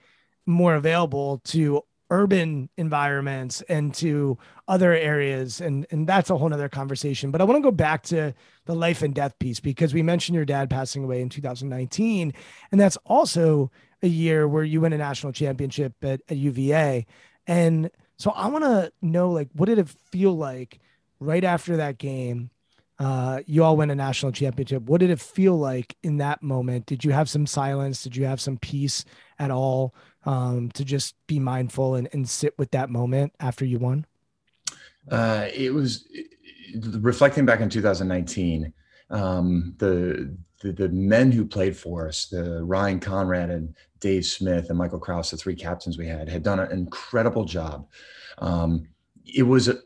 more available to urban environments and to other areas and and that's a whole other conversation. But i want to go back to the life and death piece because we mentioned your dad passing away in 2019 and that's also a year where you win a national championship at, at uva and so i want to know like what did it feel like right after that game uh, you all win a national championship. What did it feel like in that moment? Did you have some silence? Did you have some peace at all um, to just be mindful and, and sit with that moment after you won? Uh, it was reflecting back in 2019. Um, the, the, the men who played for us, the Ryan Conrad and Dave Smith and Michael Kraus, the three captains we had, had done an incredible job. Um, it was a,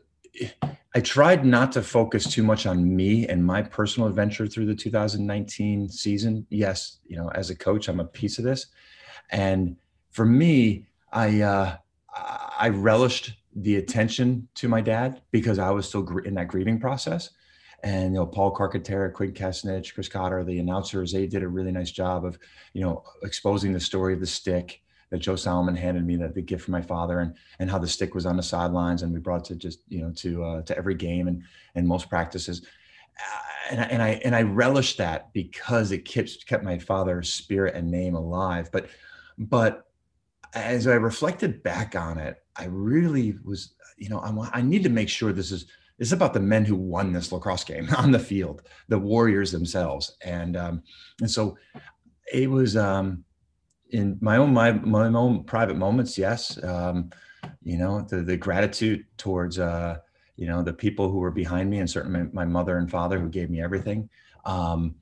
I tried not to focus too much on me and my personal adventure through the 2019 season. Yes, you know, as a coach, I'm a piece of this, and for me, I uh, I relished the attention to my dad because I was still in that grieving process. And you know, Paul Carcaterra, Quint Kessenich, Chris Cotter, the announcers, they did a really nice job of you know exposing the story of the stick that Joe Solomon handed me that the gift from my father and and how the stick was on the sidelines and we brought to just you know to uh, to every game and and most practices. Uh, and, I, and I and I relished that because it kept kept my father's spirit and name alive. But but as I reflected back on it I really was you know I, I need to make sure this is is about the men who won this lacrosse game on the field the warriors themselves. And um and so it was um in my own my, my own private moments yes um, you know, the, the gratitude towards, uh, you know, the people who were behind me and certainly my, my mother and father who gave me everything. Um,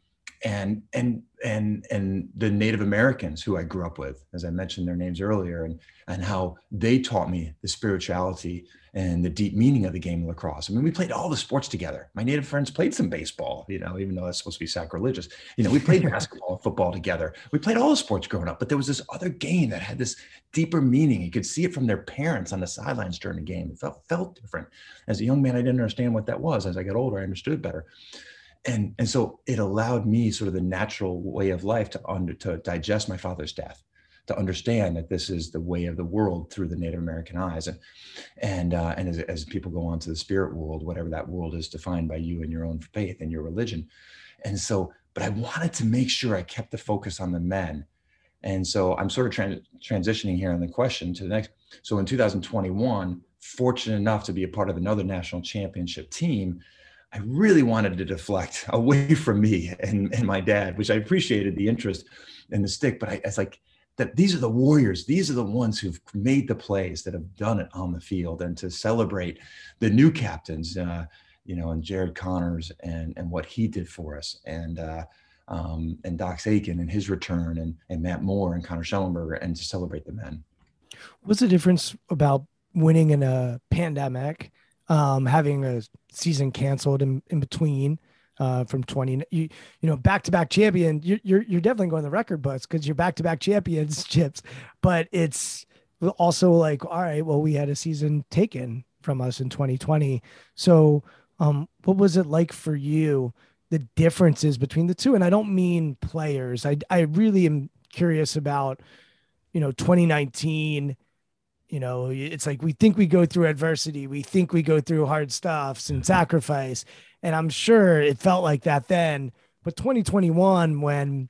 and and and and the Native Americans who I grew up with, as I mentioned their names earlier, and and how they taught me the spirituality and the deep meaning of the game of lacrosse. I mean, we played all the sports together. My Native friends played some baseball, you know, even though that's supposed to be sacrilegious. You know, we played basketball and football together. We played all the sports growing up, but there was this other game that had this deeper meaning. You could see it from their parents on the sidelines during the game. It felt felt different. As a young man, I didn't understand what that was. As I got older, I understood better and and so it allowed me sort of the natural way of life to under to digest my father's death to understand that this is the way of the world through the Native American eyes, and and uh, and as, as people go on to the spirit world, whatever that world is defined by you and your own faith and your religion, and so, but I wanted to make sure I kept the focus on the men, and so I'm sort of tra- transitioning here on the question to the next. So in 2021, fortunate enough to be a part of another national championship team I really wanted to deflect away from me and, and my dad, which I appreciated the interest in the stick, but I, it's like that these are the warriors. These are the ones who've made the plays that have done it on the field and to celebrate the new captains, uh, you know, and Jared Conners and, and what he did for us and, uh, um, and Dox Aitken and his return and, and Matt Moore and Connor Shellenberger and to celebrate the men. What's the difference about winning in a pandemic um, having a season canceled in, in between uh, from 20 you you know back to back champion you're, you're definitely going the record books because you're back to back championships but it's also like all right well we had a season taken from us in 2020 so um what was it like for you the differences between the two? And I don't mean players. I I really am curious about you know 2019 you know it's like we think we go through adversity we think we go through hard stuffs and sacrifice. And i'm sure it felt like that then. But 2021 when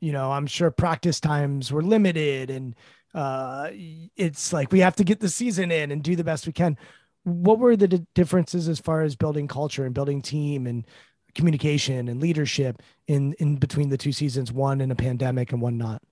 you know i'm sure practice times were limited and uh it's like we have to get the season in and do the best we can. What were the d- differences as far as building culture and building team and communication and leadership in in between the two seasons one in a pandemic and one not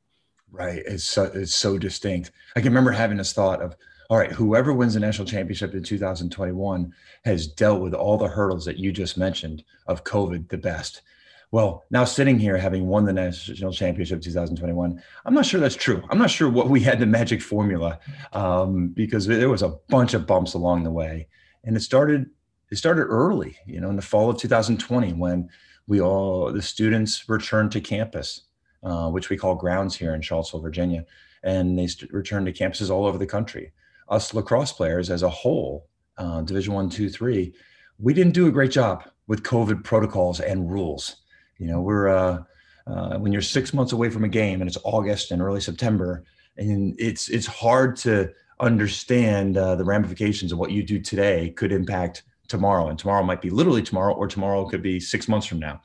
Right. It's so, it's so distinct. I can remember having this thought of, all right, whoever wins the national championship in 2021 has dealt with all the hurdles that you just mentioned of COVID the best. Well, now sitting here having won the national championship 2021, I'm not sure that's true. I'm not sure what we had the magic formula um, because there was a bunch of bumps along the way, and it started it started early. You know, in the fall of 2020 when we all the students returned to campus uh, which we call grounds here in Charlottesville, Virginia. And they st- return to campuses all over the country. Us lacrosse players as a whole, uh, Division One, Two, Three, we didn't do a great job with COVID protocols and rules. You know, we're uh, uh, when you're six months away from a game and it's August and early September, and it's it's hard to understand uh, the ramifications of what you do today could impact tomorrow, and tomorrow might be literally tomorrow, or tomorrow could be six months from now.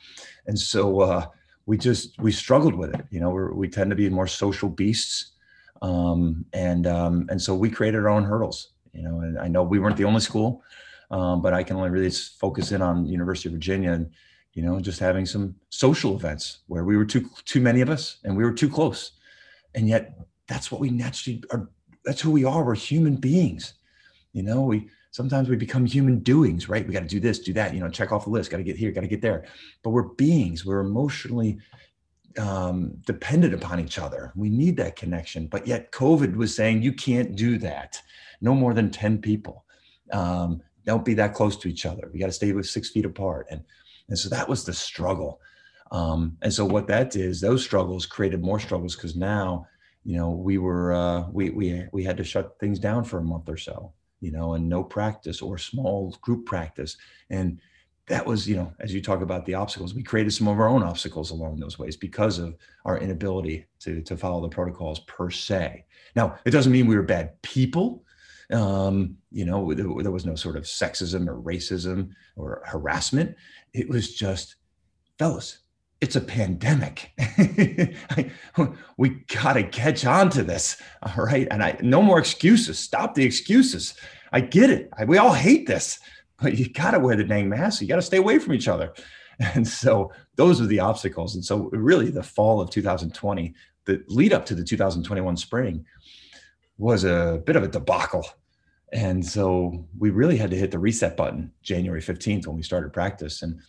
And so uh, we just we struggled with it. You know, we tend to be more social beasts, um, and um, and so we created our own hurdles. You know, and I know we weren't the only school, um, but I can only really focus in on University of Virginia and you know just having some social events where we were too too many of us and we were too close, and yet that's what we naturally are. That's who we are. We're human beings. You know, we sometimes we become human doings, right? We got to do this, do that, you know, check off the list, got to get here, got to get there. But we're beings, we're emotionally um, dependent upon each other. We need that connection. But yet, COVID was saying you can't do that. No more than 10 people. Um, don't be that close to each other. We got to stay with six feet apart. And, and so that was the struggle. Um, and so what that is, those struggles created more struggles because now, you know, we were, uh, we, we, we had to shut things down for a month or so you know, and no practice or small group practice. And that was, you know, as you talk about the obstacles, we created some of our own obstacles along those ways because of our inability to, to follow the protocols per se. Now, it doesn't mean we were bad people. Um, you know, there, there was no sort of sexism or racism or harassment. It was just, fellas, it's a pandemic. we got to catch on to this. All right. And I, no more excuses. Stop the excuses. I get it. I, we all hate this, but you got to wear the dang mask. You got to stay away from each other. And so those are the obstacles. And so, really, the fall of 2020, the lead up to the 2021 spring was a bit of a debacle. And so we really had to hit the reset button January 15th when we started practice. And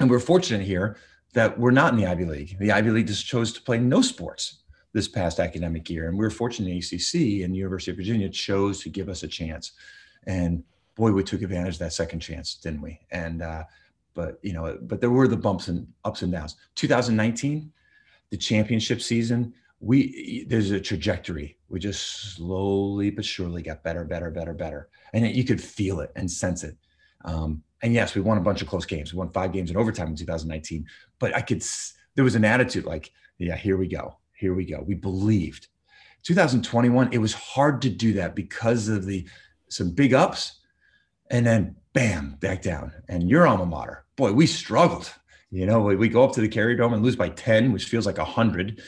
and we're fortunate here that we're not in the Ivy League. The Ivy League just chose to play no sports this past academic year. And we are fortunate The ACC and University of Virginia chose to give us a chance. And boy, we took advantage of that second chance, didn't we? And uh, but you know, but there were the bumps and ups and downs. 2019, the championship season, we there's a trajectory. We just slowly but surely got better, better, better, better, and you could feel it and sense it. Um, and yes, we won a bunch of close games. We won five games in overtime in 2019. But I could, there was an attitude like, yeah, here we go, here we go. We believed. 2021, it was hard to do that because of the some big ups, and then bam, back down. And your alma mater, boy, we struggled. You know, we, go up to the Carrier Dome and lose by 10, which feels like hundred,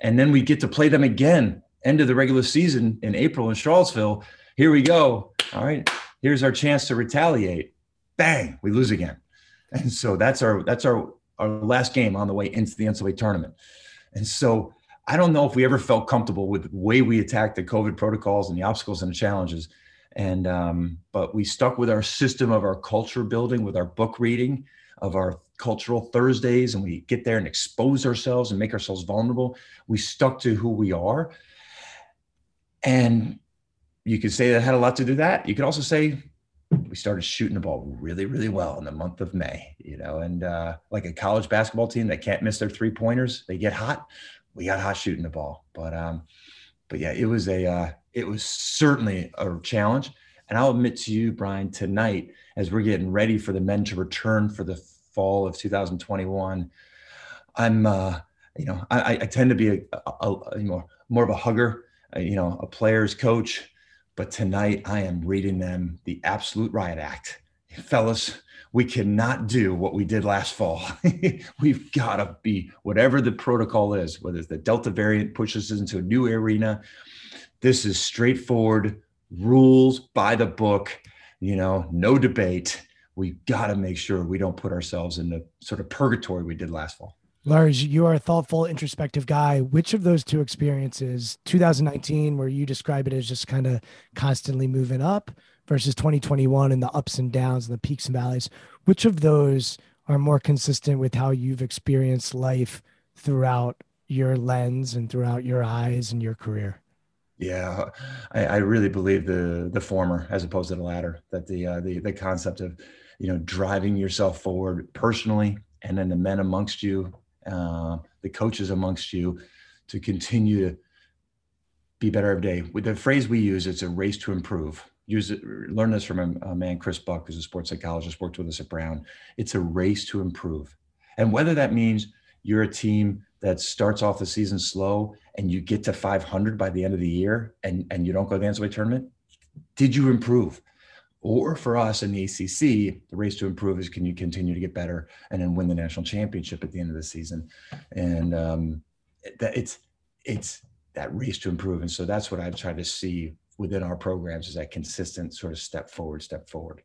and then we get to play them again end of the regular season in April in Charlottesville. Here we go. All right, here's our chance to retaliate bang, we lose again. And so that's our that's our our last game on the way into the NCAA tournament. And so I don't know if we ever felt comfortable with the way we attacked the COVID protocols and the obstacles and the challenges. And um, but we stuck with our system of our culture building, with our book reading, of our cultural Thursdays, and we get there and expose ourselves and make ourselves vulnerable. We stuck to who we are. And you could say that had a lot to do that. You could also say we started shooting the ball really, really well in the month of May, you know, and uh, like a college basketball team that can't miss their three pointers, they get hot. We got hot shooting the ball, but um, but yeah, it was a uh, it was certainly a challenge. And I'll admit to you, Brian, tonight as we're getting ready for the men to return for the fall of 2021, I'm uh, you know I, I tend to be a, a, a you know more of a hugger, you know, a player's coach but tonight I am reading them the absolute riot act. Fellas, we cannot do what we did last fall. We've got to be whatever the protocol is, whether the Delta variant pushes us into a new arena. This is straightforward rules by the book, you know, no debate. We've got to make sure we don't put ourselves in the sort of purgatory we did last fall. Lars, you are a thoughtful, introspective guy. Which of those two experiences, 2019, where you describe it as just kind of constantly moving up, versus 2021 and the ups and downs and the peaks and valleys, which of those are more consistent with how you've experienced life throughout your lens and throughout your eyes and your career? Yeah, I, I really believe the the former as opposed to the latter. That the uh, the the concept of you know driving yourself forward personally, and then the men amongst you uh, the coaches amongst you to continue to be better every day. With the phrase we use, it's a race to improve. Use it, learn this from a, a man, Chris Buck, who's a sports psychologist, worked with us at Brown. It's a race to improve. And whether that means you're a team that starts off the season slow and you get to 500 by the end of the year and, and you don't go to the NCAA tournament, did you improve? Or for us in the ACC, the race to improve is can you continue to get better and then win the national championship at the end of the season? And um, that it's it's that race to improve. And so that's what I've tried to see within our programs is that consistent sort of step forward, step forward.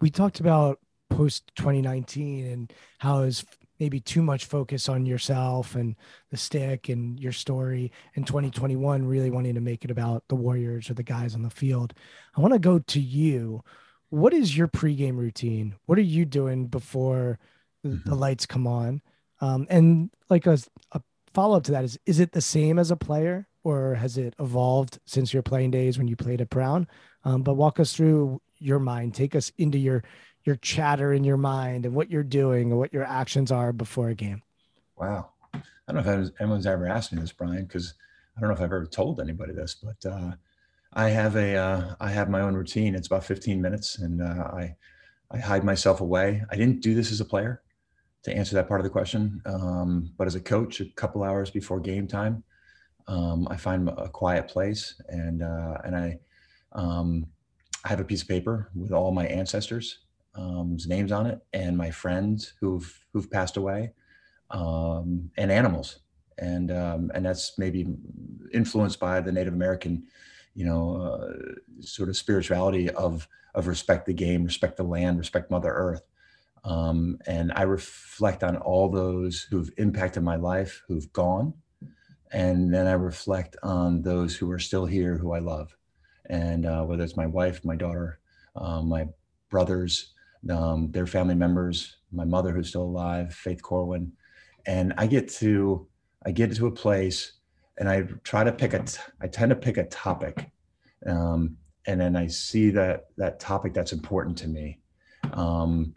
We talked about post 2019 and how is maybe too much focus on yourself and the stick and your story in 2021 really wanting to make it about the warriors or the guys on the field. I want to go to you. What is your pregame routine? What are you doing before mm-hmm. the lights come on? Um, and like a, a follow-up to that is is it the same as a player or has it evolved since your playing days when you played at brown? Um, but walk us through your mind. Take us into your your chatter in your mind and what you're doing and what your actions are before a game? Wow. I don't know if anyone's ever asked me this, Brian, because I don't know if I've ever told anybody this, but uh, I have a uh, I have my own routine. It's about 15 minutes, and uh, I I hide myself away. I didn't do this as a player, to answer that part of the question, um, but as a coach, a couple hours before game time, um, I find a quiet place, and uh, and I um, I have a piece of paper with all my ancestors um, names on it, and my friends who've who've passed away, um, and animals, and um, and that's maybe influenced by the Native American, you know, uh, sort of spirituality of of respect the game, respect the land, respect Mother Earth. Um, and I reflect on all those who've impacted my life, who've gone, and then I reflect on those who are still here, who I love and uh, whether it's my wife, my daughter, um, my brothers, um, their family members, my mother who's still alive, Faith Corwin, and I get to I get to a place and I try to pick a I tend to pick a topic, um, and then I see that that topic that's important to me, um,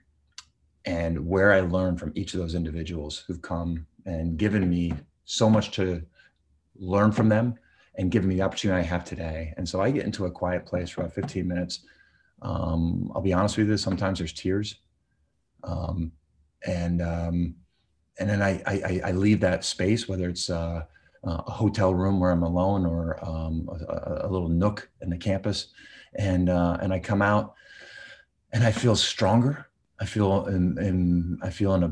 and where I learn from each of those individuals who've come and given me so much to learn from them and given me the opportunity I have today. And so I get into a quiet place for about 15 minutes. Um, I'll be honest with you, sometimes there's tears. Um, and um, and then I, I, I leave that space, whether it's uh, a hotel room where I'm alone or um, a, a, little nook in the campus, and uh, and I come out and I feel stronger. I feel in, in I feel in a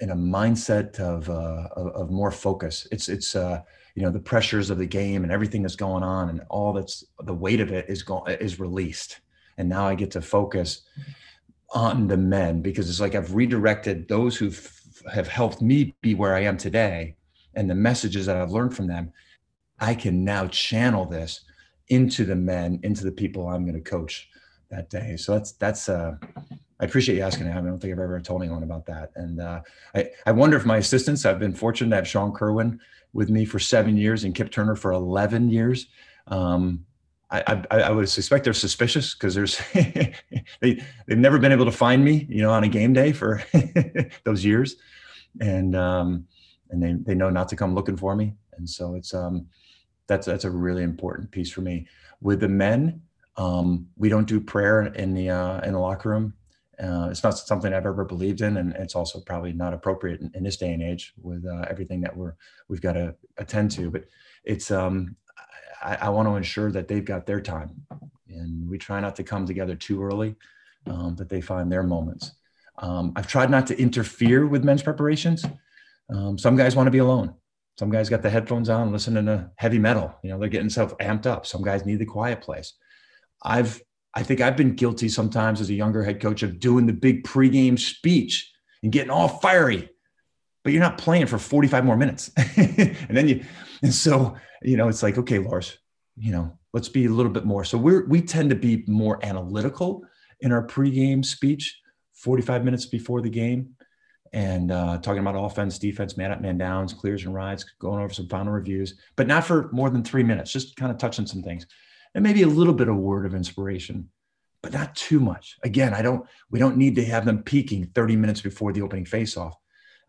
in a mindset of, uh, of, more focus. It's it's uh, you know the pressures of the game and everything that's going on and all that's the weight of it is going is released, and now I get to focus on the men because it's like I've redirected those who have helped me be where I am today and the messages that I've learned from them. I can now channel this into the men, into the people I'm going to coach that day. So that's that's uh I appreciate you asking. I don't think I've ever told anyone about that. And uh, I, I wonder if my assistants, I've been fortunate to have Sean Kirwan with me for seven years and Kip Turner for 11 years. Um, I, I, I, would suspect they're suspicious because there's they they've never been able to find me, you know, on a game day for those years, and um, and they they know not to come looking for me, and so it's um that's that's a really important piece for me. With the men, um, we don't do prayer in the uh, in the locker room. Uh, it's not something I've ever believed in, and it's also probably not appropriate in, in this day and age with uh, everything that we're we've got to attend to. But it's um, I, I want to ensure that they've got their time, and we try not to come together too early, um, that they find their moments. Um, I've tried not to interfere with men's preparations. Um, some guys want to be alone. Some guys got the headphones on, listening to heavy metal. You know, they're getting self amped up. Some guys need the quiet place. I've I think I've been guilty sometimes as a younger head coach of doing the big pregame speech and getting all fiery, but you're not playing for 45 more minutes. and then you, and so, you know, it's like, okay, Lars, you know, let's be a little bit more. So we're, we tend to be more analytical in our pregame speech, 45 minutes before the game and uh, talking about offense, defense, man up, man downs, clears and rides, going over some final reviews, but not for more than three minutes, just kind of touching some things and maybe a little bit of word of inspiration, but not too much. Again, I don't. We don't need to have them peaking 30 minutes before the opening faceoff.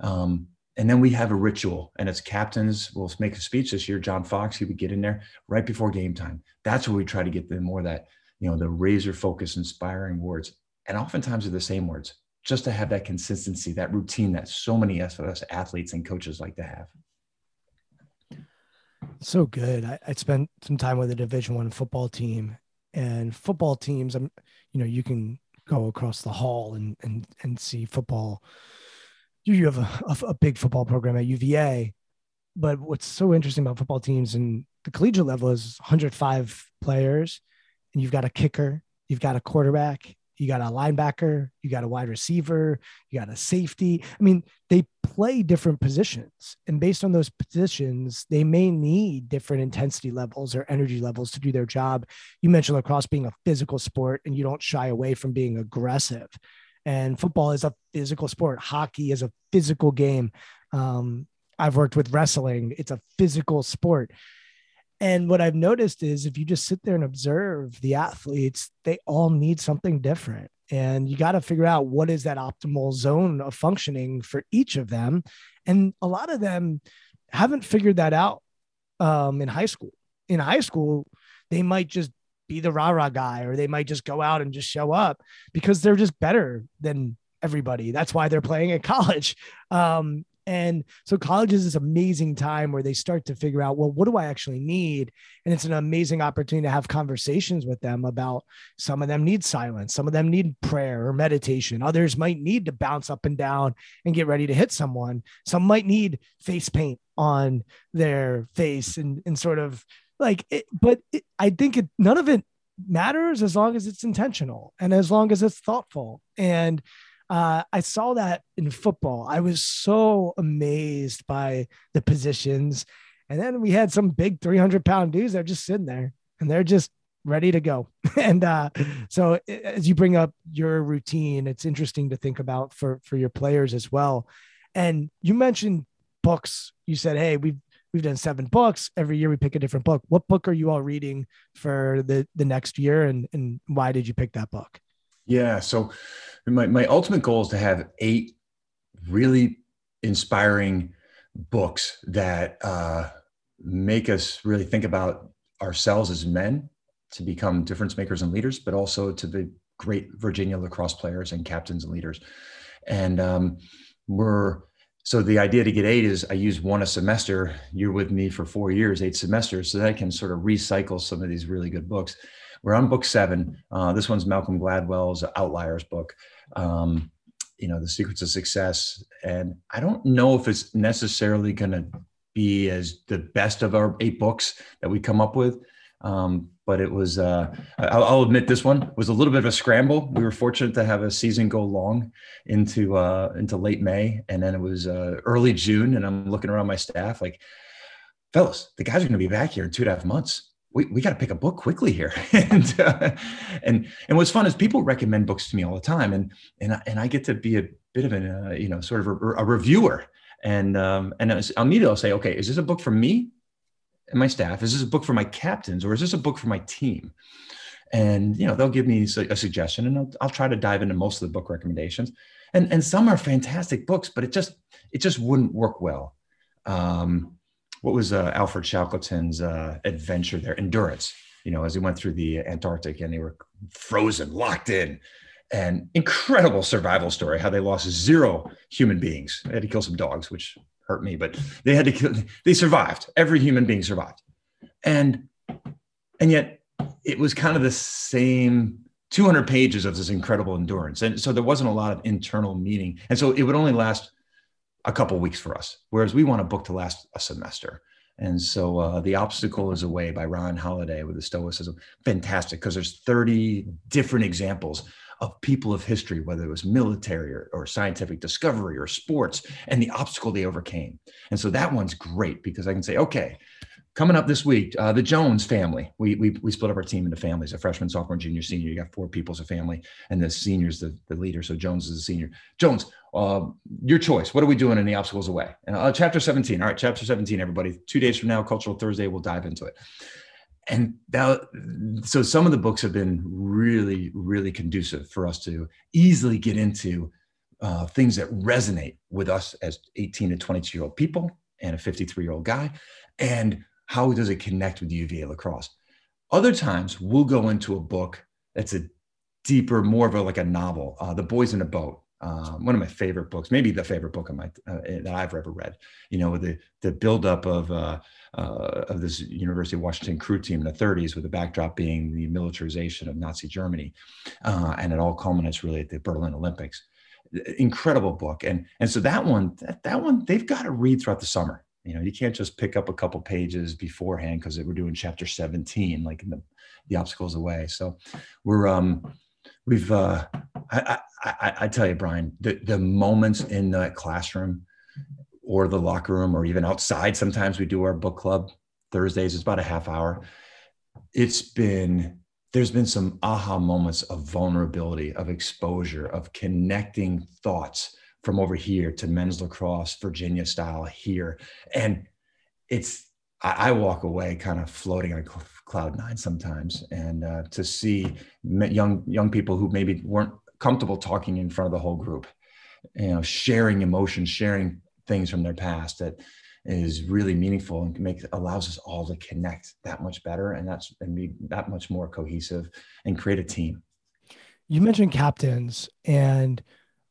Um, and then we have a ritual, and it's captains will make a speech this year. John Fox, he would get in there right before game time. That's where we try to get them more that you know the razor focus, inspiring words, and oftentimes they're the same words, just to have that consistency, that routine that so many of us athletes and coaches like to have. So good. I, I spent some time with a Division One football team, and football teams. I'm, you know, you can go across the hall and and and see football. You have a, a, big football program at UVA, but what's so interesting about football teams and the collegiate level is 105 players, and you've got a kicker, you've got a quarterback, you got a linebacker, you got a wide receiver, you got a safety. I mean, they play different positions. And based on those positions, they may need different intensity levels or energy levels to do their job. You mentioned lacrosse being a physical sport, and you don't shy away from being aggressive. And football is a physical sport, hockey is a physical game. Um, I've worked with wrestling, it's a physical sport. And what I've noticed is if you just sit there and observe the athletes, they all need something different. And you got to figure out what is that optimal zone of functioning for each of them. And a lot of them haven't figured that out um, in high school. In high school, they might just be the rah rah guy or they might just go out and just show up because they're just better than everybody. That's why they're playing at college. Um, and so college is this amazing time where they start to figure out, well, what do I actually need? And it's an amazing opportunity to have conversations with them about some of them need silence, some of them need prayer or meditation. Others might need to bounce up and down and get ready to hit someone. Some might need face paint on their face and, and sort of like it, but it, I think it, none of it matters as long as it's intentional and as long as it's thoughtful. And uh, I saw that in football. I was so amazed by the positions. And then we had some big 300 pound dudes that are just sitting there and they're just ready to go. and uh, so as you bring up your routine, it's interesting to think about for for your players as well. And you mentioned books. You said, "Hey, we've we've done seven books. Every year we pick a different book. What book are you all reading for the the next year, and and why did you pick that book?" Yeah, so my my ultimate goal is to have eight really inspiring books that uh, make us really think about ourselves as men to become difference makers and leaders, but also to be great Virginia lacrosse players and captains and leaders. And um, we're so the idea to get eight is I use one a semester. You're with me for four years, eight semesters, so that I can sort of recycle some of these really good books. We're on book seven. Uh, this one's Malcolm Gladwell's Outliers book. Um, you know, the secrets of success. And I don't know if it's necessarily going to be as the best of our eight books that we come up with. Um, but it was, uh, I'll, I'll, admit this one was a little bit of a scramble. We were fortunate to have a season go long into, uh, into late May. And then it was uh, early June. And I'm looking around my staff like, fellas, the guys are going to be back here in two and a half months. We, we got to pick a book quickly here. and, uh, and, and what's fun is people recommend books to me all the time. And, and, I, and I get to be a bit of a, uh, you know, sort of a, a reviewer. And, um, and immediately I'll say, okay, is this a book for me my staff? Is this a book for my captains or is this a book for my team? And you know they'll give me a suggestion, and I'll, I'll try to dive into most of the book recommendations. And and some are fantastic books, but it just it just wouldn't work well. Um, what was uh, Alfred Shackleton's uh, adventure there? Endurance. You know, as he went through the Antarctic and they were frozen, locked in, and incredible survival story. How they lost zero human beings. They had to kill some dogs, which hurt me, but they had to kill, they survived. Every human being survived. And and yet it was kind of the same 200 pages of this incredible endurance. And so there wasn't a lot of internal meaning. And so it would only last a couple weeks for us, whereas we want a book to last a semester. And so uh, The Obstacle is Away by Ryan Holiday with the Stoicism, fantastic because there's 30 different examples of people of history, whether it was military or, or, scientific discovery or sports, and the obstacle they overcame. And so that one's great because I can say, okay, coming up this week, uh, the Jones family. We, we we split up our team into families: a freshman, sophomore, junior, senior. You got four people as a family, and the senior's the, the leader. So Jones is the senior. Jones, uh, your choice. What are we doing in the obstacles away? And uh, chapter 17. All right, chapter 17. Everybody, two days from now, Cultural Thursday. We'll dive into it and that, so some of the books have been really really conducive for us to easily get into uh, things that resonate with us as 18 to 22 year old people and a 53 year old guy and how does it connect with uva lacrosse other times we'll go into a book that's a deeper more of a like a novel uh, the boys in a boat um, one of my favorite books, maybe the favorite book of my uh, that I've ever read. You know, the the buildup of uh, uh, of this University of Washington crew team in the 30s, with the backdrop being the militarization of Nazi Germany, uh, and it all culminates really at the Berlin Olympics. Incredible book, and and so that one that, that one they've got to read throughout the summer. You know, you can't just pick up a couple pages beforehand because we're doing chapter 17, like in the the obstacles away. So we're um we've uh, I, I, I tell you, Brian, the, the moments in the classroom or the locker room or even outside, sometimes we do our book club Thursdays. It's about a half hour. It's been there's been some aha moments of vulnerability, of exposure, of connecting thoughts from over here to men's lacrosse, Virginia style here, and it's I, I walk away kind of floating on cloud nine sometimes and uh, to see young young people who maybe weren't comfortable talking in front of the whole group you know sharing emotions sharing things from their past that is really meaningful and make allows us all to connect that much better and that's and be that much more cohesive and create a team you mentioned captains and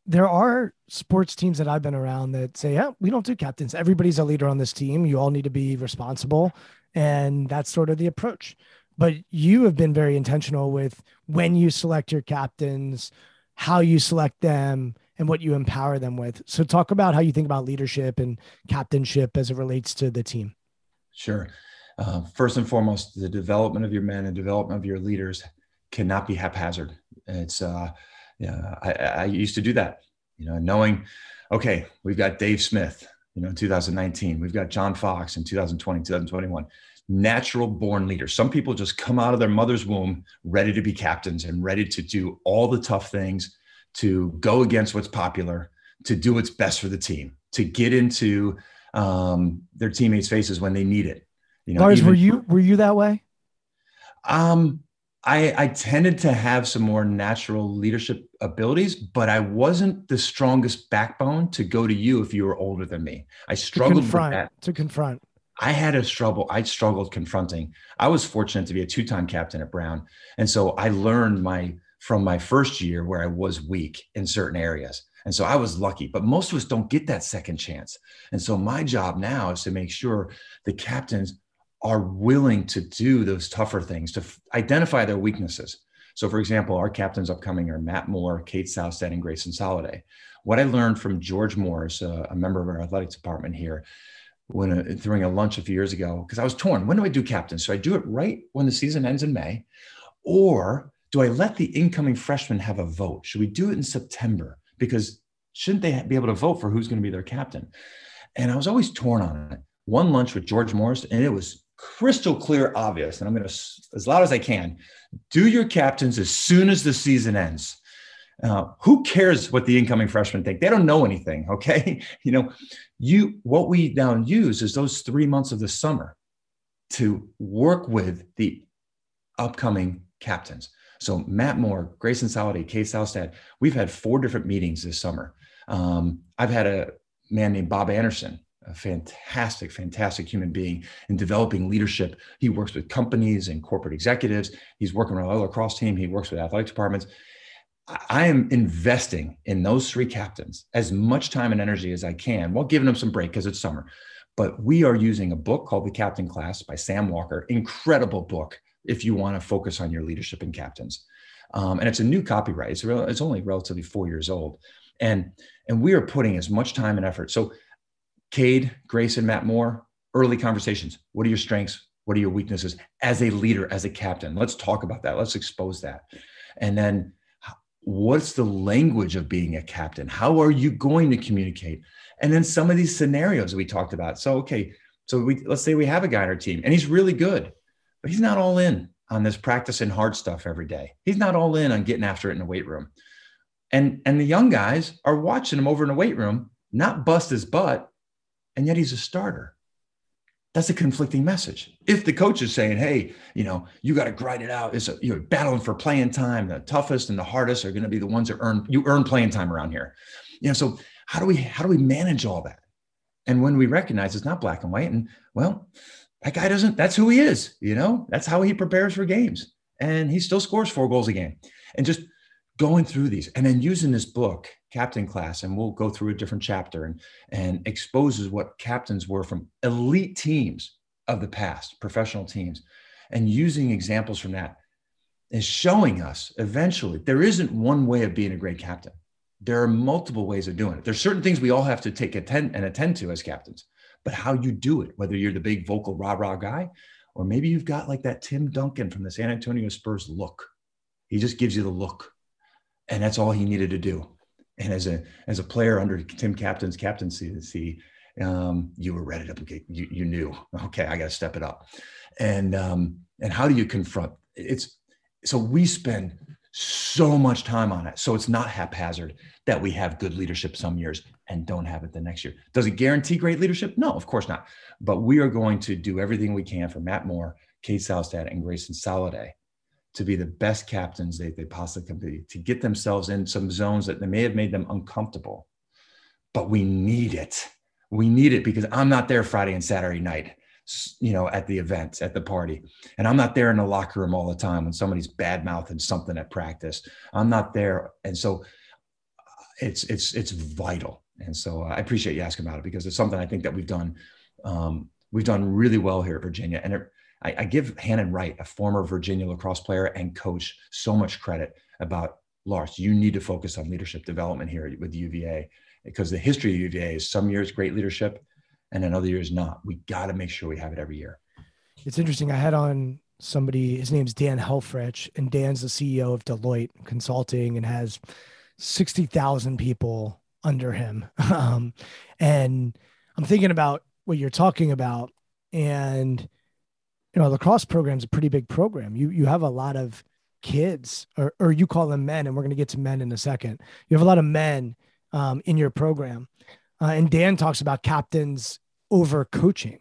there are sports teams that I've been around that say, yeah, we don't do captains. Everybody's a leader on this team. You all need to be responsible. And that's sort of the approach. But you have been very intentional with when you select your captains, how you select them, and what you empower them with. So, talk about how you think about leadership and captainship as it relates to the team. Sure. Uh, first and foremost, the development of your men and development of your leaders cannot be haphazard. It's, uh, yeah, I, I used to do that, you know, knowing, okay, we've got Dave Smith, you know, in 2019. We've got John Fox in 2020, 2021. natural born leaders. Some people just come out of their mother's womb ready to be captains and ready to do all the tough things, to go against what's popular, to do what's best for the team, to get into um, their teammates' faces when they need it. You know, Lars, even, were you were you that way? Um, I, I tended to have some more natural leadership abilities, but I wasn't the strongest backbone to go to you if you were older than me. I struggled to confront, with that. To confront. I had a struggle. I struggled confronting. I was fortunate to be a two-time captain at Brown, and so I learned my from my first year where I was weak in certain areas. And so I was lucky, but most of us don't get that second chance. And so my job now is to make sure the captains are willing to do those tougher things to f- identify their weaknesses. So, for example, our captains upcoming are Matt Moore, Cade Saustad, and Grayson Sallade. What I learned from George Morris, uh, a member of our athletics department here, when uh, during a lunch a few years ago, because I was torn. When do I do captain? So I do it right when the season ends in May, or do I let the incoming freshmen have a vote? Should we do it in September? Because shouldn't they be able to vote for who's going to be their captain? And I was always torn on it. One lunch with George Morris, and it was crystal clear, obvious. And I'm going to, as loud as I can, do your captains as soon as the season ends. Uh, who cares what the incoming freshmen think? They don't know anything. Okay, you know, you what we now use is those three months of the summer to work with the upcoming captains. So Matt Moore, Grayson Sallade, Cade Saustad, we've had four different meetings this summer. Um, I've had a man named Bob Anderson a fantastic, fantastic human being in developing leadership. He works with companies and corporate executives. He's working with our lacrosse team. He works with athletic departments. I am investing in those three captains as much time and energy as I can while giving them some break because it's summer. But we are using a book called The Captain Class by Sam Walker. Incredible book if you want to focus on your leadership and captains. Um, and it's a new copyright. It's, real, it's only relatively four years old. And, and we are putting as much time and effort. So Cade, Grace, and Matt Moore, early conversations. What are your strengths? What are your weaknesses as a leader, as a captain? Let's talk about that. Let's expose that. And then what's the language of being a captain? How are you going to communicate? And then some of these scenarios we talked about. So, okay, so we let's say we have a guy on our team and he's really good, but he's not all in on this practicing hard stuff every day. He's not all in on getting after it in the weight room. And and the young guys are watching him over in the weight room, not bust his butt, and yet he's a starter. That's a conflicting message. If the coach is saying, "Hey, you know, you got to grind it out. It's a, you're battling for playing time. The toughest and the hardest are going to be the ones that earn you earn playing time around here." You know, so how do we how do we manage all that? And when we recognize it's not black and white, and well, that guy doesn't. That's who he is. You know, that's how he prepares for games, and he still scores four goals a game. And just going through these and then using this book captain class and we'll go through a different chapter and and exposes what captains were from elite teams of the past professional teams and using examples from that is showing us eventually there isn't one way of being a great captain there are multiple ways of doing it there's certain things we all have to take attend and attend to as captains but how you do it whether you're the big vocal rah rah guy or maybe you've got like that tim duncan from the san antonio spurs look he just gives you the look and that's all he needed to do. And as a as a player under Tim Captain's captaincy, um, you were ready to okay, you, you knew okay, I got to step it up. And um, and how do you confront? It's so we spend so much time on it. So it's not haphazard that we have good leadership some years and don't have it the next year. Does it guarantee great leadership? No, of course not. But we are going to do everything we can for Matt Moore, Cade Saustad, and Grayson Sallade to be the best captains they, they possibly can be, to get themselves in some zones that they may have made them uncomfortable. But we need it. We need it because I'm not there Friday and Saturday night, you know, at the event, at the party. And I'm not there in the locker room all the time when somebody's bad mouthing something at practice. I'm not there. And so uh, it's it's it's vital. And so I appreciate you asking about it because it's something I think that we've done um, we've done really well here at Virginia. And it I, I give Hannon Wright, a former Virginia lacrosse player and coach, so much credit about Lars. You need to focus on leadership development here with UVA because the history of UVA is some years great leadership and in other years not. We got to make sure we have it every year. It's interesting. I had on somebody, his name's Dan Helfrich, and Dan's the CEO of Deloitte Consulting and has 60,000 people under him. Um, and I'm thinking about what you're talking about. And you know, lacrosse program is a pretty big program. You you have a lot of kids, or or you call them men, and we're going to get to men in a second. You have a lot of men um, in your program, uh, and Dan talks about captains over coaching,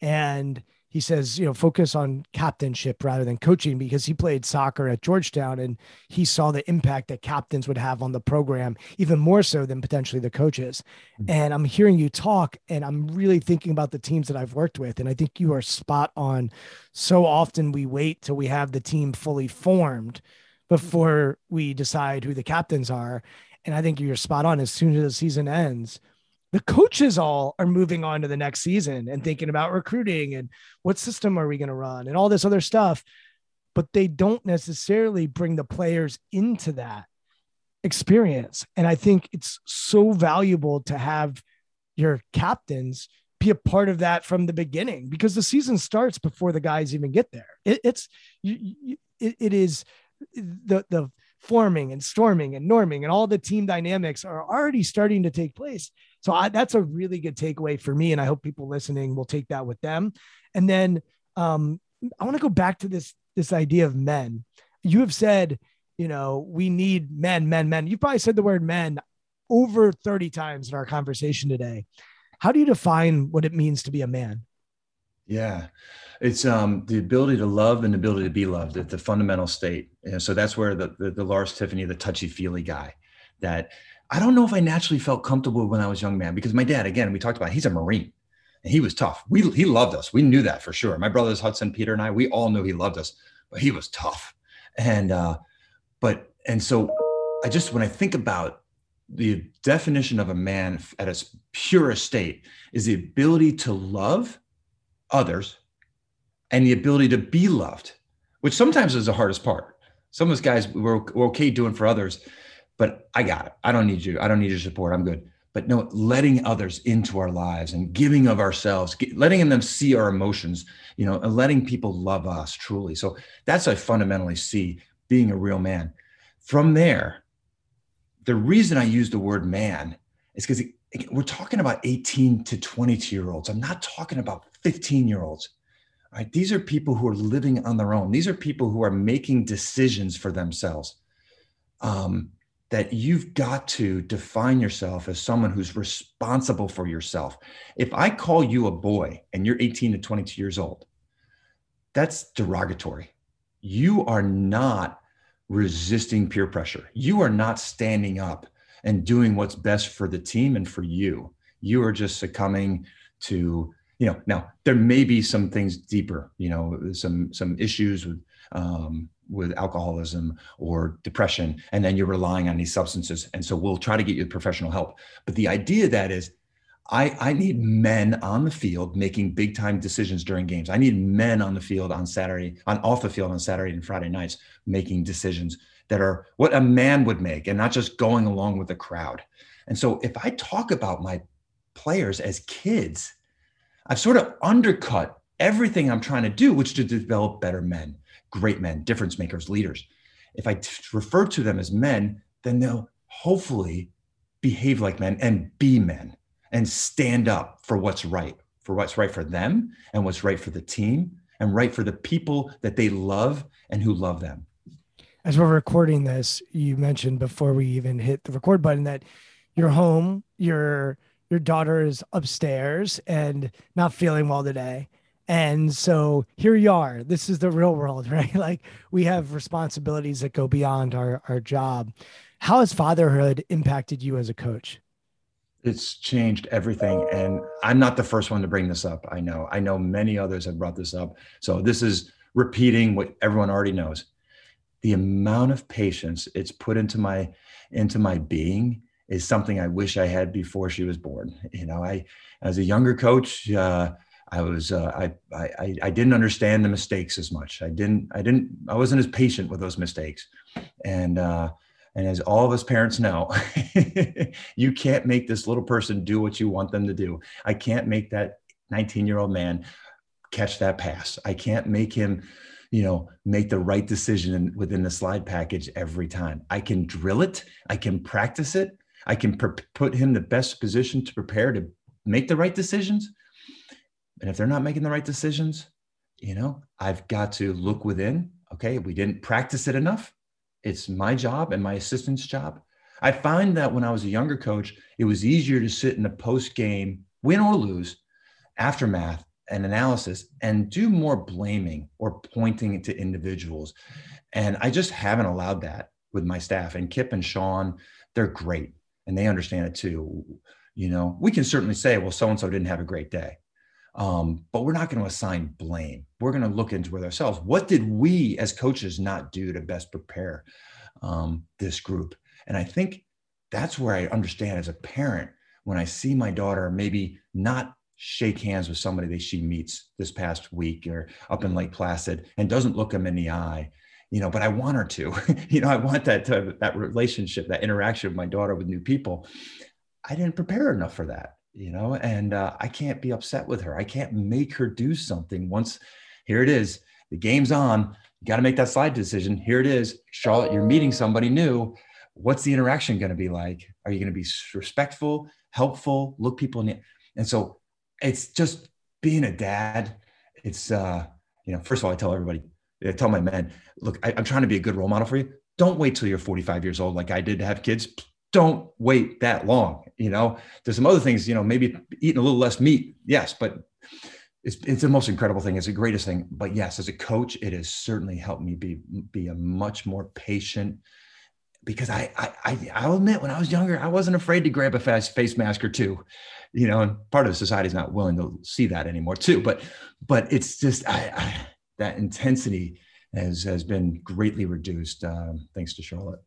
and he says, you know, focus on captainship rather than coaching because he played soccer at Georgetown and he saw the impact that captains would have on the program, even more so than potentially the coaches. Mm-hmm. And I'm hearing you talk and I'm really thinking about the teams that I've worked with. And I think you are spot on. So often we wait till we have the team fully formed before we decide who the captains are. And I think you're spot on. As soon as the season ends, the coaches all are moving on to the next season and thinking about recruiting and what system are we going to run and all this other stuff but they don't necessarily bring the players into that experience. And i think it's so valuable to have your captains be a part of that from the beginning because the season starts before the guys even get there. It, it's you, you, it, it is the the forming and storming and norming and all the team dynamics are already starting to take place so I, that's a really good takeaway for me. And I hope people listening will take that with them. And then um, I want to go back to this, this idea of men. You have said, you know, we need men, men, men. You probably said the word men over 30 times in our conversation today. How do you define what it means to be a man? Yeah, it's um, the ability to love and the ability to be loved at the fundamental state. And so that's where the, the, the Lars Tiffany, the touchy feely guy that I don't know if I naturally felt comfortable when I was young man because my dad, again, we talked about, he's a Marine and he was tough. We, he loved us. We knew that for sure. My brothers, Hudson, Peter, and I, we all knew he loved us, but he was tough. And, uh, but, and so I just, when I think about the definition of a man at its purest state is the ability to love others and the ability to be loved, which sometimes is the hardest part. Some of us guys, we're, we're okay doing for others but I got it. I don't need you. I don't need your support. I'm good. But no, letting others into our lives and giving of ourselves, letting them see our emotions, you know, and letting people love us truly. So that's I fundamentally see being a real man. From there, the reason I use the word man is because we're talking about 18 to 22 year olds. I'm not talking about 15 year olds. Right? These are people who are living on their own. These are people who are making decisions for themselves. Um, that you've got to define yourself as someone who's responsible for yourself. If I call you a boy and you're 18 to 22 years old, that's derogatory. You are not resisting peer pressure. You are not standing up and doing what's best for the team and for you. You are just succumbing to, you know, now there may be some things deeper, you know, some some issues with um, with alcoholism or depression and then you're relying on these substances and so we'll try to get you professional help but the idea that is I, I need men on the field making big time decisions during games. I need men on the field on Saturday, on off the field on Saturday and Friday nights, making decisions that are what a man would make and not just going along with the crowd. And so if I talk about my players as kids, I've sort of undercut everything I'm trying to do, which is to develop better men great men, difference makers, leaders. If I t- refer to them as men, then they'll hopefully behave like men and be men and stand up for what's right, for what's right for them and what's right for the team and right for the people that they love and who love them. As we're recording this, you mentioned before we even hit the record button that you're home, your your daughter is upstairs and not feeling well today and so here you are. This is the real world, right? Like we have responsibilities that go beyond our, our job. How has fatherhood impacted you as a coach? It's changed everything. And I'm not the first one to bring this up. I know. I know many others have brought this up. So this is repeating what everyone already knows. The amount of patience it's put into my into my being is something I wish I had before she was born. You know, I as a younger coach, uh, I was uh, I, I I didn't understand the mistakes as much. I didn't I didn't I wasn't as patient with those mistakes, and uh, and as all of us parents know, you can't make this little person do what you want them to do. I can't make that 19 year old man catch that pass. I can't make him, you know, make the right decision within the slide package every time. I can drill it. I can practice it. I can put him the best position to prepare to make the right decisions and if they're not making the right decisions, you know, I've got to look within. Okay, we didn't practice it enough. It's my job and my assistant's job. I find that when I was a younger coach, it was easier to sit in a post game, win or lose, aftermath and analysis and do more blaming or pointing to individuals. And I just haven't allowed that with my staff. And Kip and Sean, they're great and they understand it too. You know, we can certainly say, well, so and so didn't have a great day. Um, but we're not going to assign blame. We're going to look into it ourselves. What did we as coaches not do to best prepare um, this group? And I think that's where I understand as a parent when I see my daughter maybe not shake hands with somebody that she meets this past week or up in Lake Placid and doesn't look them in the eye, you know, but I want her to, you know, I want that, to, that relationship, that interaction of my daughter with new people. I didn't prepare enough for that, you know, and uh, I can't be upset with her. I can't make her do something once here it is. The game's on. You got to make that slide decision. Here it is. Charlotte, you're meeting somebody new. What's the interaction going to be like? Are you going to be respectful, helpful, look people in the, and so it's just being a dad. It's, uh, you know, first of all, I tell everybody, I tell my men, look, I, I'm trying to be a good role model for you. Don't wait till you're 45 years old, like I did to have kids don't wait that long. You know, there's some other things, you know, maybe eating a little less meat. Yes, but it's, it's the most incredible thing. It's the greatest thing. But yes, as a coach, it has certainly helped me be, be a much more patient because I, I, I, will admit when I was younger, I wasn't afraid to grab a fast face mask or two, you know, and part of society is not willing to see that anymore too. But, but it's just, I, I that intensity has, has been greatly reduced um, thanks to Charlotte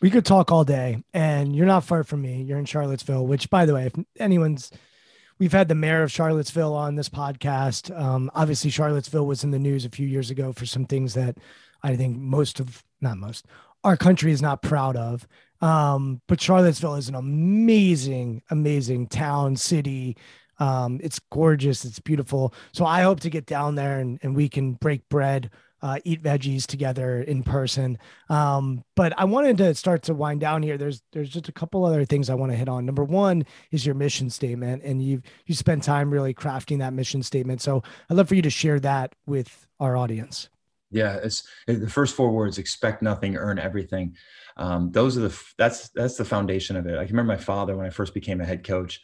we could talk all day and you're not far from me. You're in charlottesville which by the way if anyone's we've had the mayor of charlottesville on this podcast. Um, obviously charlottesville was in the news a few years ago for some things that i think most of not most our country is not proud of. Um, but charlottesville is an amazing amazing town city. Um, it's gorgeous. It's beautiful. So i hope to get down there and, and we can break bread uh, eat veggies together in person. Um, but I wanted to start to wind down here. There's there's just a couple other things I want to hit on. Number one is your mission statement, and you've you spent time really crafting that mission statement. So I'd love for you to share that with our audience. Yeah, it's the first four words: expect nothing, earn everything. Um, those are the that's that's the foundation of it. I can remember my father when I first became a head coach.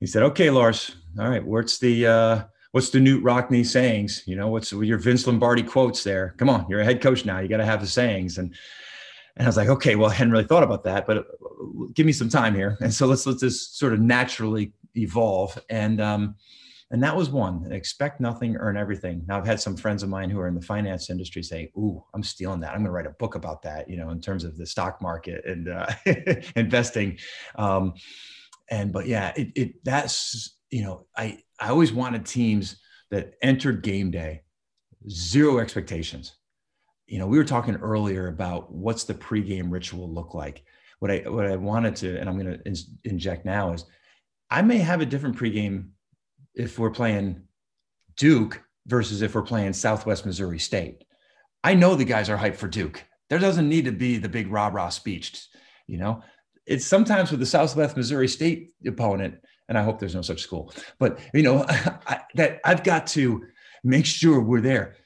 He said, "Okay, Lars, all right, what's the uh, what's the Knute Rockne sayings? You know, what's your Vince Lombardi quotes there? Come on, you're a head coach now. You got to have the sayings. And and I was like, okay, well, I hadn't really thought about that, but give me some time here. And so let's let this sort of naturally evolve. And um, and that was one. Expect nothing, earn everything. Now I've had some friends of mine who are in the finance industry say, "Ooh, I'm stealing that. I'm going to write a book about that." You know, in terms of the stock market and uh, investing. Um, and but yeah, it, it that's you know, I I always wanted teams that entered game day zero expectations. You know, we were talking earlier about what's the pregame ritual look like. What I what I wanted to, and I'm going to in, inject now is, I may have a different pregame if we're playing Duke versus if we're playing Southwest Missouri State. I know the guys are hyped for Duke. There doesn't need to be the big rah rah speech. You know, it's sometimes with the Southwest Missouri State opponent and I hope there's no such school. But you know, I, that I've got to make sure we're there.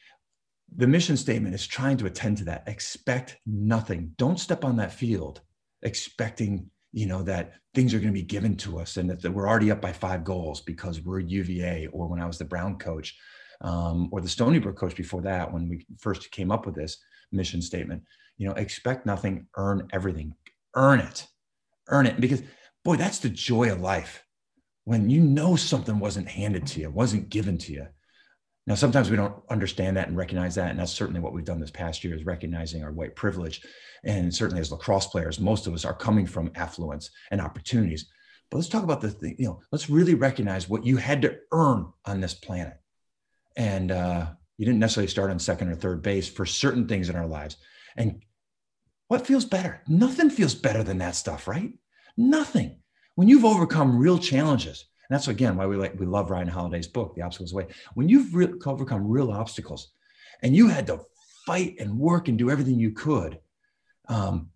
The mission statement is trying to attend to that. Expect nothing. Don't step on that field expecting you know that things are going to be given to us and that, we're already up by five goals because we're UVA or when I was the Brown coach um, or the Stony Brook coach before that when we first came up with this mission statement. You know, expect nothing, earn everything, earn it, earn it because boy, that's the joy of life when you know something wasn't handed to you, wasn't given to you. Now, sometimes we don't understand that and recognize that. And that's certainly what we've done this past year is recognizing our white privilege. And certainly as lacrosse players, most of us are coming from affluence and opportunities. But let's talk about the thing, you know, let's really recognize what you had to earn on this planet. And uh, you didn't necessarily start on second or third base for certain things in our lives. And what feels better? Nothing feels better than that stuff, right? Nothing when you've overcome real challenges, and that's again why we like we love Ryan Holiday's book, The Obstacles Way. When you've re- overcome real obstacles, and you had to fight and work and do everything you could, um,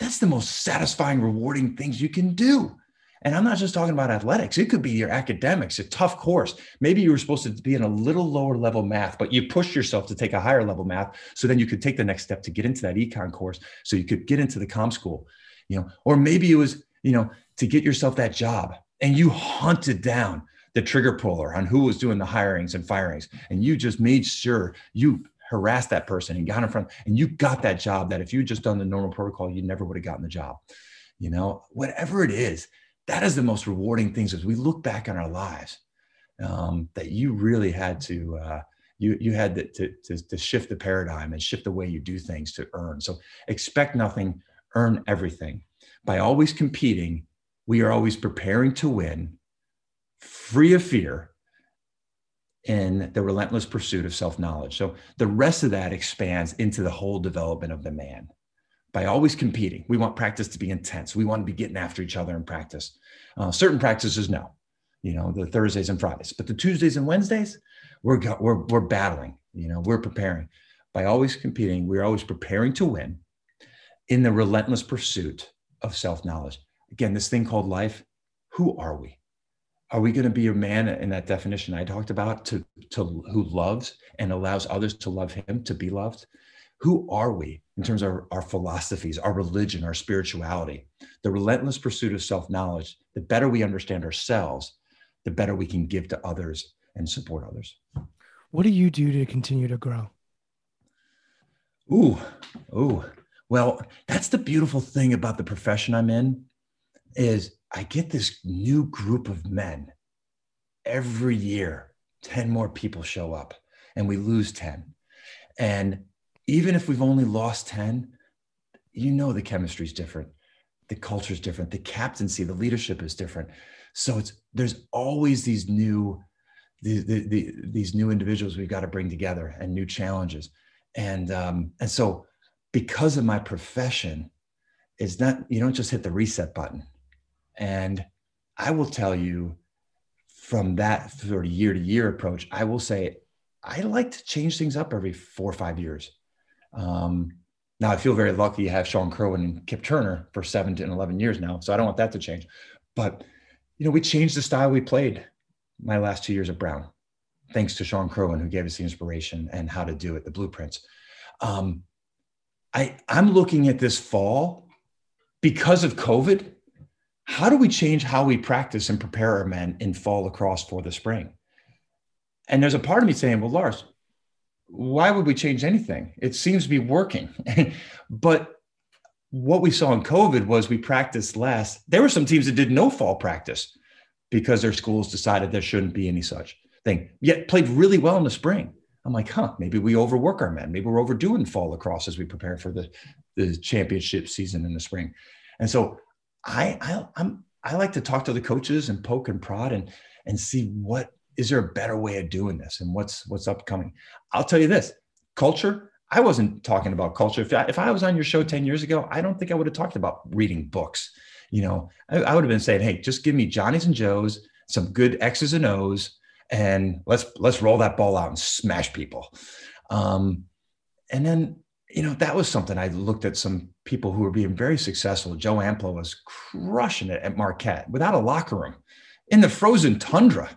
that's the most satisfying, rewarding things you can do. And I'm not just talking about athletics. It could be your academics, a tough course. Maybe you were supposed to be in a little lower level math, but you pushed yourself to take a higher level math. So then you could take the next step to get into that econ course. So you could get into the com school, you know, or maybe it was, you know, to get yourself that job and you hunted down the trigger puller on who was doing the hirings and firings. And you just made sure you harassed that person and got in front and you got that job that if you just done the normal protocol, you never would have gotten the job. You know, whatever it is, that is the most rewarding things as we look back on our lives um, that you really had to uh, you you had to, to, to shift the paradigm and shift the way you do things to earn so expect nothing earn everything by always competing we are always preparing to win free of fear in the relentless pursuit of self-knowledge so the rest of that expands into the whole development of the man by always competing. We want practice to be intense. We want to be getting after each other in practice. Uh, certain practices, no, you know, the Thursdays and Fridays, but the Tuesdays and Wednesdays, we're, we're, we're battling, you know, we're preparing. By always competing, we're always preparing to win in the relentless pursuit of self knowledge. Again, this thing called life, who are we? Are we going to be a man in that definition I talked about to, to who loves and allows others to love him, to be loved? who are we in terms of our, our philosophies, our religion, our spirituality? The relentless pursuit of self knowledge, the better we understand ourselves, the better we can give to others and support others. What do you do to continue to grow? Ooh, ooh. Well, that's the beautiful thing about the profession I'm in is I get this new group of men every year. 10 more people show up and we lose 10. And even if we've only lost 10, you know the chemistry is different. The culture is different. The captaincy, the leadership is different. So it's there's always these new the, the, the, these new individuals we've got to bring together and new challenges. And um, and so because of my profession, it's not you don't just hit the reset button. And I will tell you from that sort of year to year approach, I will say I like to change things up every four or five years. Um, now I feel very lucky to have Sean Kirwan and Kip Turner for seven to 11 years now. So I don't want that to change. But, you know, we changed the style we played my last two years at Brown, thanks to Sean Kirwan, who gave us the inspiration and how to do it, the blueprints. Um, I, I'm looking at this fall because of COVID. How do we change how we practice and prepare our men in fall lacrosse for the spring? And there's a part of me saying, well, Lars, why would we change anything? It seems to be working. but what we saw in COVID was we practiced less. There were some teams that did no fall practice because their schools decided there shouldn't be any such thing, yet played really well in the spring. I'm like, huh, maybe we overwork our men. Maybe we're overdoing fall lacrosse as we prepare for the, the championship season in the spring. And so I, I I'm I like to talk to the coaches and poke and prod and and see what is there a better way of doing this and what's what's upcoming i'll tell you this culture i wasn't talking about culture if I, if I was on your show 10 years ago i don't think i would have talked about reading books you know I, I would have been saying hey just give me johnny's and joe's some good x's and o's and let's let's roll that ball out and smash people um, and then you know that was something i looked at some people who were being very successful joe amplo was crushing it at marquette without a locker room in the frozen tundra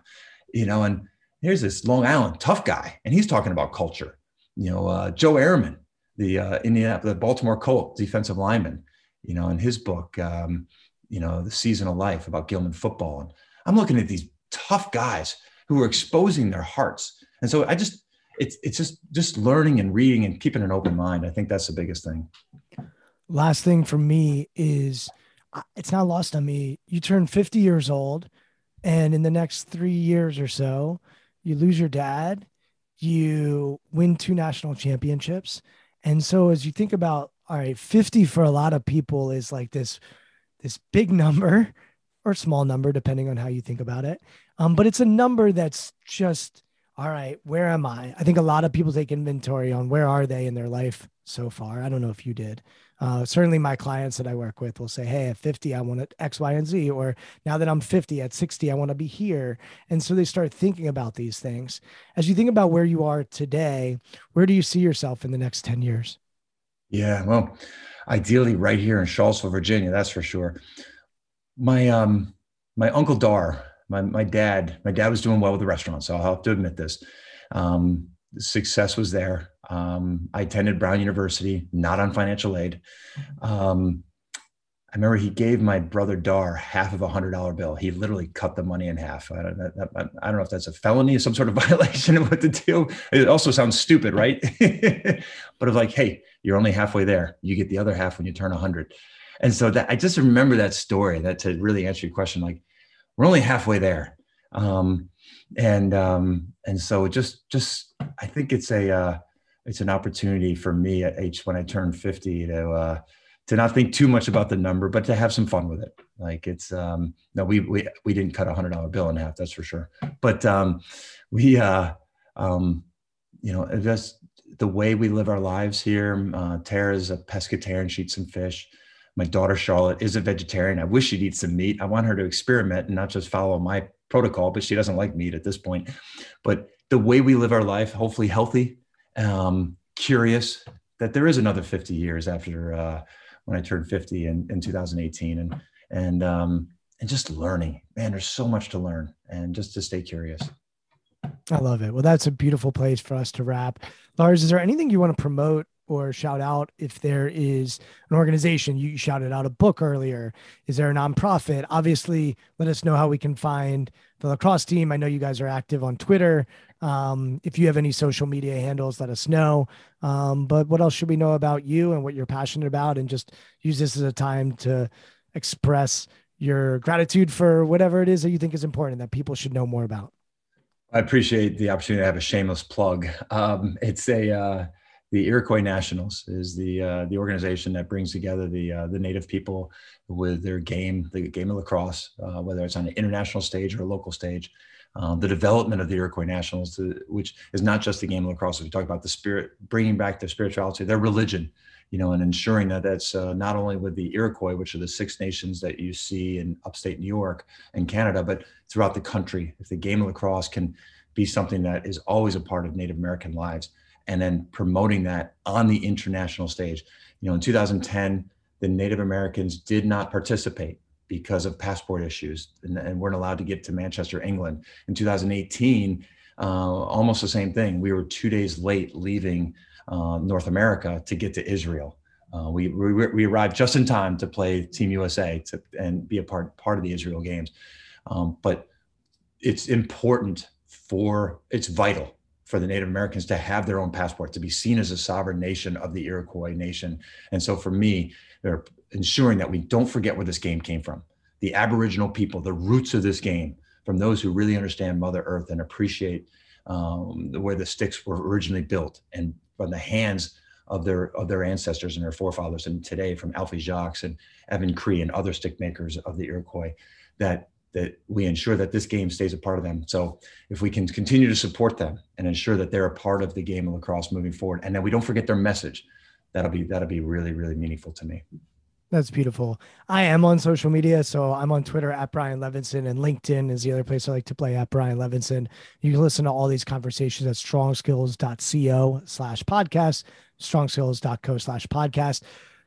you know, and here's this Long Island tough guy, and he's talking about culture. You know, uh, Joe Ehrmann, the uh, Indiana, the Baltimore Colt defensive lineman, you know, in his book, um, you know, the season of life about Gilman football. And I'm looking at these tough guys who are exposing their hearts. And so I just, it's, it's just, just learning and reading and keeping an open mind. I think that's the biggest thing. Last thing for me is it's not lost on me. You turn 50 years old and in the next three years or so, you lose your dad, you win two national championships. And so as you think about, all right, 50 for a lot of people is like this, this big number or small number, depending on how you think about it. Um, but it's a number that's just, all right, where am I? I think a lot of people take inventory on where are they in their life so far. I don't know if you did. Uh, certainly, my clients that I work with will say, Hey, at 50, I want to X, Y, and Z. Or now that I'm 50, at 60, I want to be here. And so they start thinking about these things. As you think about where you are today, where do you see yourself in the next 10 years? Yeah, well, ideally right here in Charlottesville, Virginia, that's for sure. My um my uncle Dar, my my dad, my dad was doing well with the restaurant, so I'll have to admit this. Um, success was there. Um, I attended Brown University, not on financial aid. Um, I remember he gave my brother Dar half of a hundred dollar bill. He literally cut the money in half. I don't, I don't know if that's a felony, some sort of violation of what to do. It also sounds stupid, right? but of like, hey, you're only halfway there. You get the other half when you turn a hundred. And so that I just remember that story. That to really answer your question, like we're only halfway there. Um, and um, and so just just I think it's a uh, it's an opportunity for me at age when I turn 50 to uh, to not think too much about the number, but to have some fun with it. Like it's um no, we we we didn't cut a hundred dollar bill in half, that's for sure. But um we uh um you know just the way we live our lives here. Uh Tara's a pescatarian, she eats some fish. My daughter Charlotte is a vegetarian. I wish she'd eat some meat. I want her to experiment and not just follow my protocol, but she doesn't like meat at this point. But the way we live our life, hopefully healthy, um, curious, that there is another 50 years after uh, when I turned 50 in, in 2018 and, and, um, and just learning, man, there's so much to learn and just to stay curious. I love it. Well, that's a beautiful place for us to wrap. Lars, is there anything you want to promote or shout out if there is an organization. You shouted out a book earlier. Is there a nonprofit? Obviously let us know how we can find the lacrosse team. I know you guys are active on twitter. Um, if you have any social media handles let us know. Um, but what else should we know about you and what you're passionate about? And just use this as a time to express your gratitude for whatever it is that you think is important that people should know more about. I appreciate the opportunity to have a shameless plug. Um, it's a uh, the Iroquois Nationals is the uh, the organization that brings together the uh, the native people with their game, the game of lacrosse, uh, whether it's on an international stage or a local stage. Um, the development of the Iroquois Nationals, to, which is not just the game of lacrosse. We talk about the spirit, bringing back their spirituality, their religion, you know, and ensuring that that's uh, not only with the Iroquois, which are the six nations that you see in upstate New York and Canada, but throughout the country. If the game of lacrosse can be something that is always a part of Native American lives, and then promoting that on the international stage. You know, in 2010, the Native Americans did not participate because of passport issues and, and weren't allowed to get to Manchester, England. In 2018, uh, almost the same thing. We were two days late leaving uh, North America to get to Israel. Uh, we, we, we arrived just in time to play Team USA to, and be a part part of the Israel games. Um, but it's important for it's vital for the Native Americans to have their own passport, to be seen as a sovereign nation of the Iroquois nation. And so for me, they're ensuring that we don't forget where this game came from. The Aboriginal people, the roots of this game, from those who really understand Mother Earth and appreciate um, where the sticks were originally built and from the hands of their of their ancestors and their forefathers, and today from Alfie Jacques and Evan Cree and other stick makers of the Iroquois, that that we ensure that this game stays a part of them. So if we can continue to support them and ensure that they're a part of the game of lacrosse moving forward, and that we don't forget their message, that'll be that'll be really really meaningful to me. That's beautiful. I am on social media, so I'm on Twitter at Brian Levinson, and LinkedIn is the other place I like to play at Brian Levinson. You can listen to all these conversations at strongskills.co slash podcast, strongskills.co slash podcast.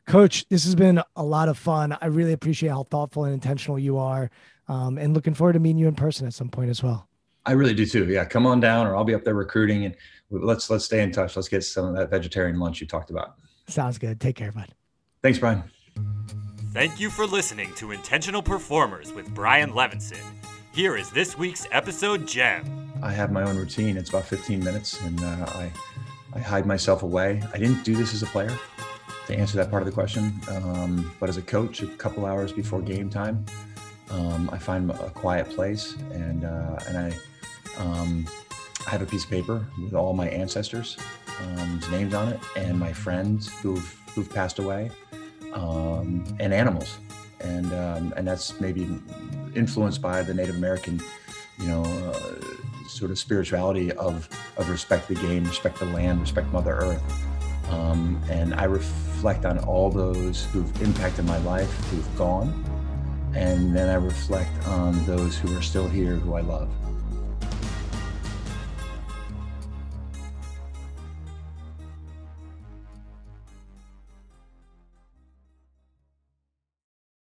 Coach, this has been a lot of fun. I really appreciate how thoughtful and intentional you are um, and looking forward to meeting you in person at some point as well. I really do too. Yeah, come on down, or I'll be up there recruiting, and let's let's stay in touch. Let's get some of that vegetarian lunch you talked about. Sounds good. Take care, bud. Thanks, Brian. Thank you for listening to Intentional Performers with Brian Levinson. Here is this week's episode gem. I have my own routine. It's about 15 minutes, and uh, I I hide myself away. I didn't do this as a player to answer that part of the question, um, but as a coach, a couple hours before game time. Um, I find a quiet place and uh, and I um, I have a piece of paper with all my ancestors' um, names on it and my friends who've who've passed away um, and animals and um, and that's maybe influenced by the Native American you know uh, sort of spirituality of of respect the game, respect the land, respect Mother Earth. Um, and I reflect on all those who've impacted my life, who've gone, and then I reflect on those who are still here who I love.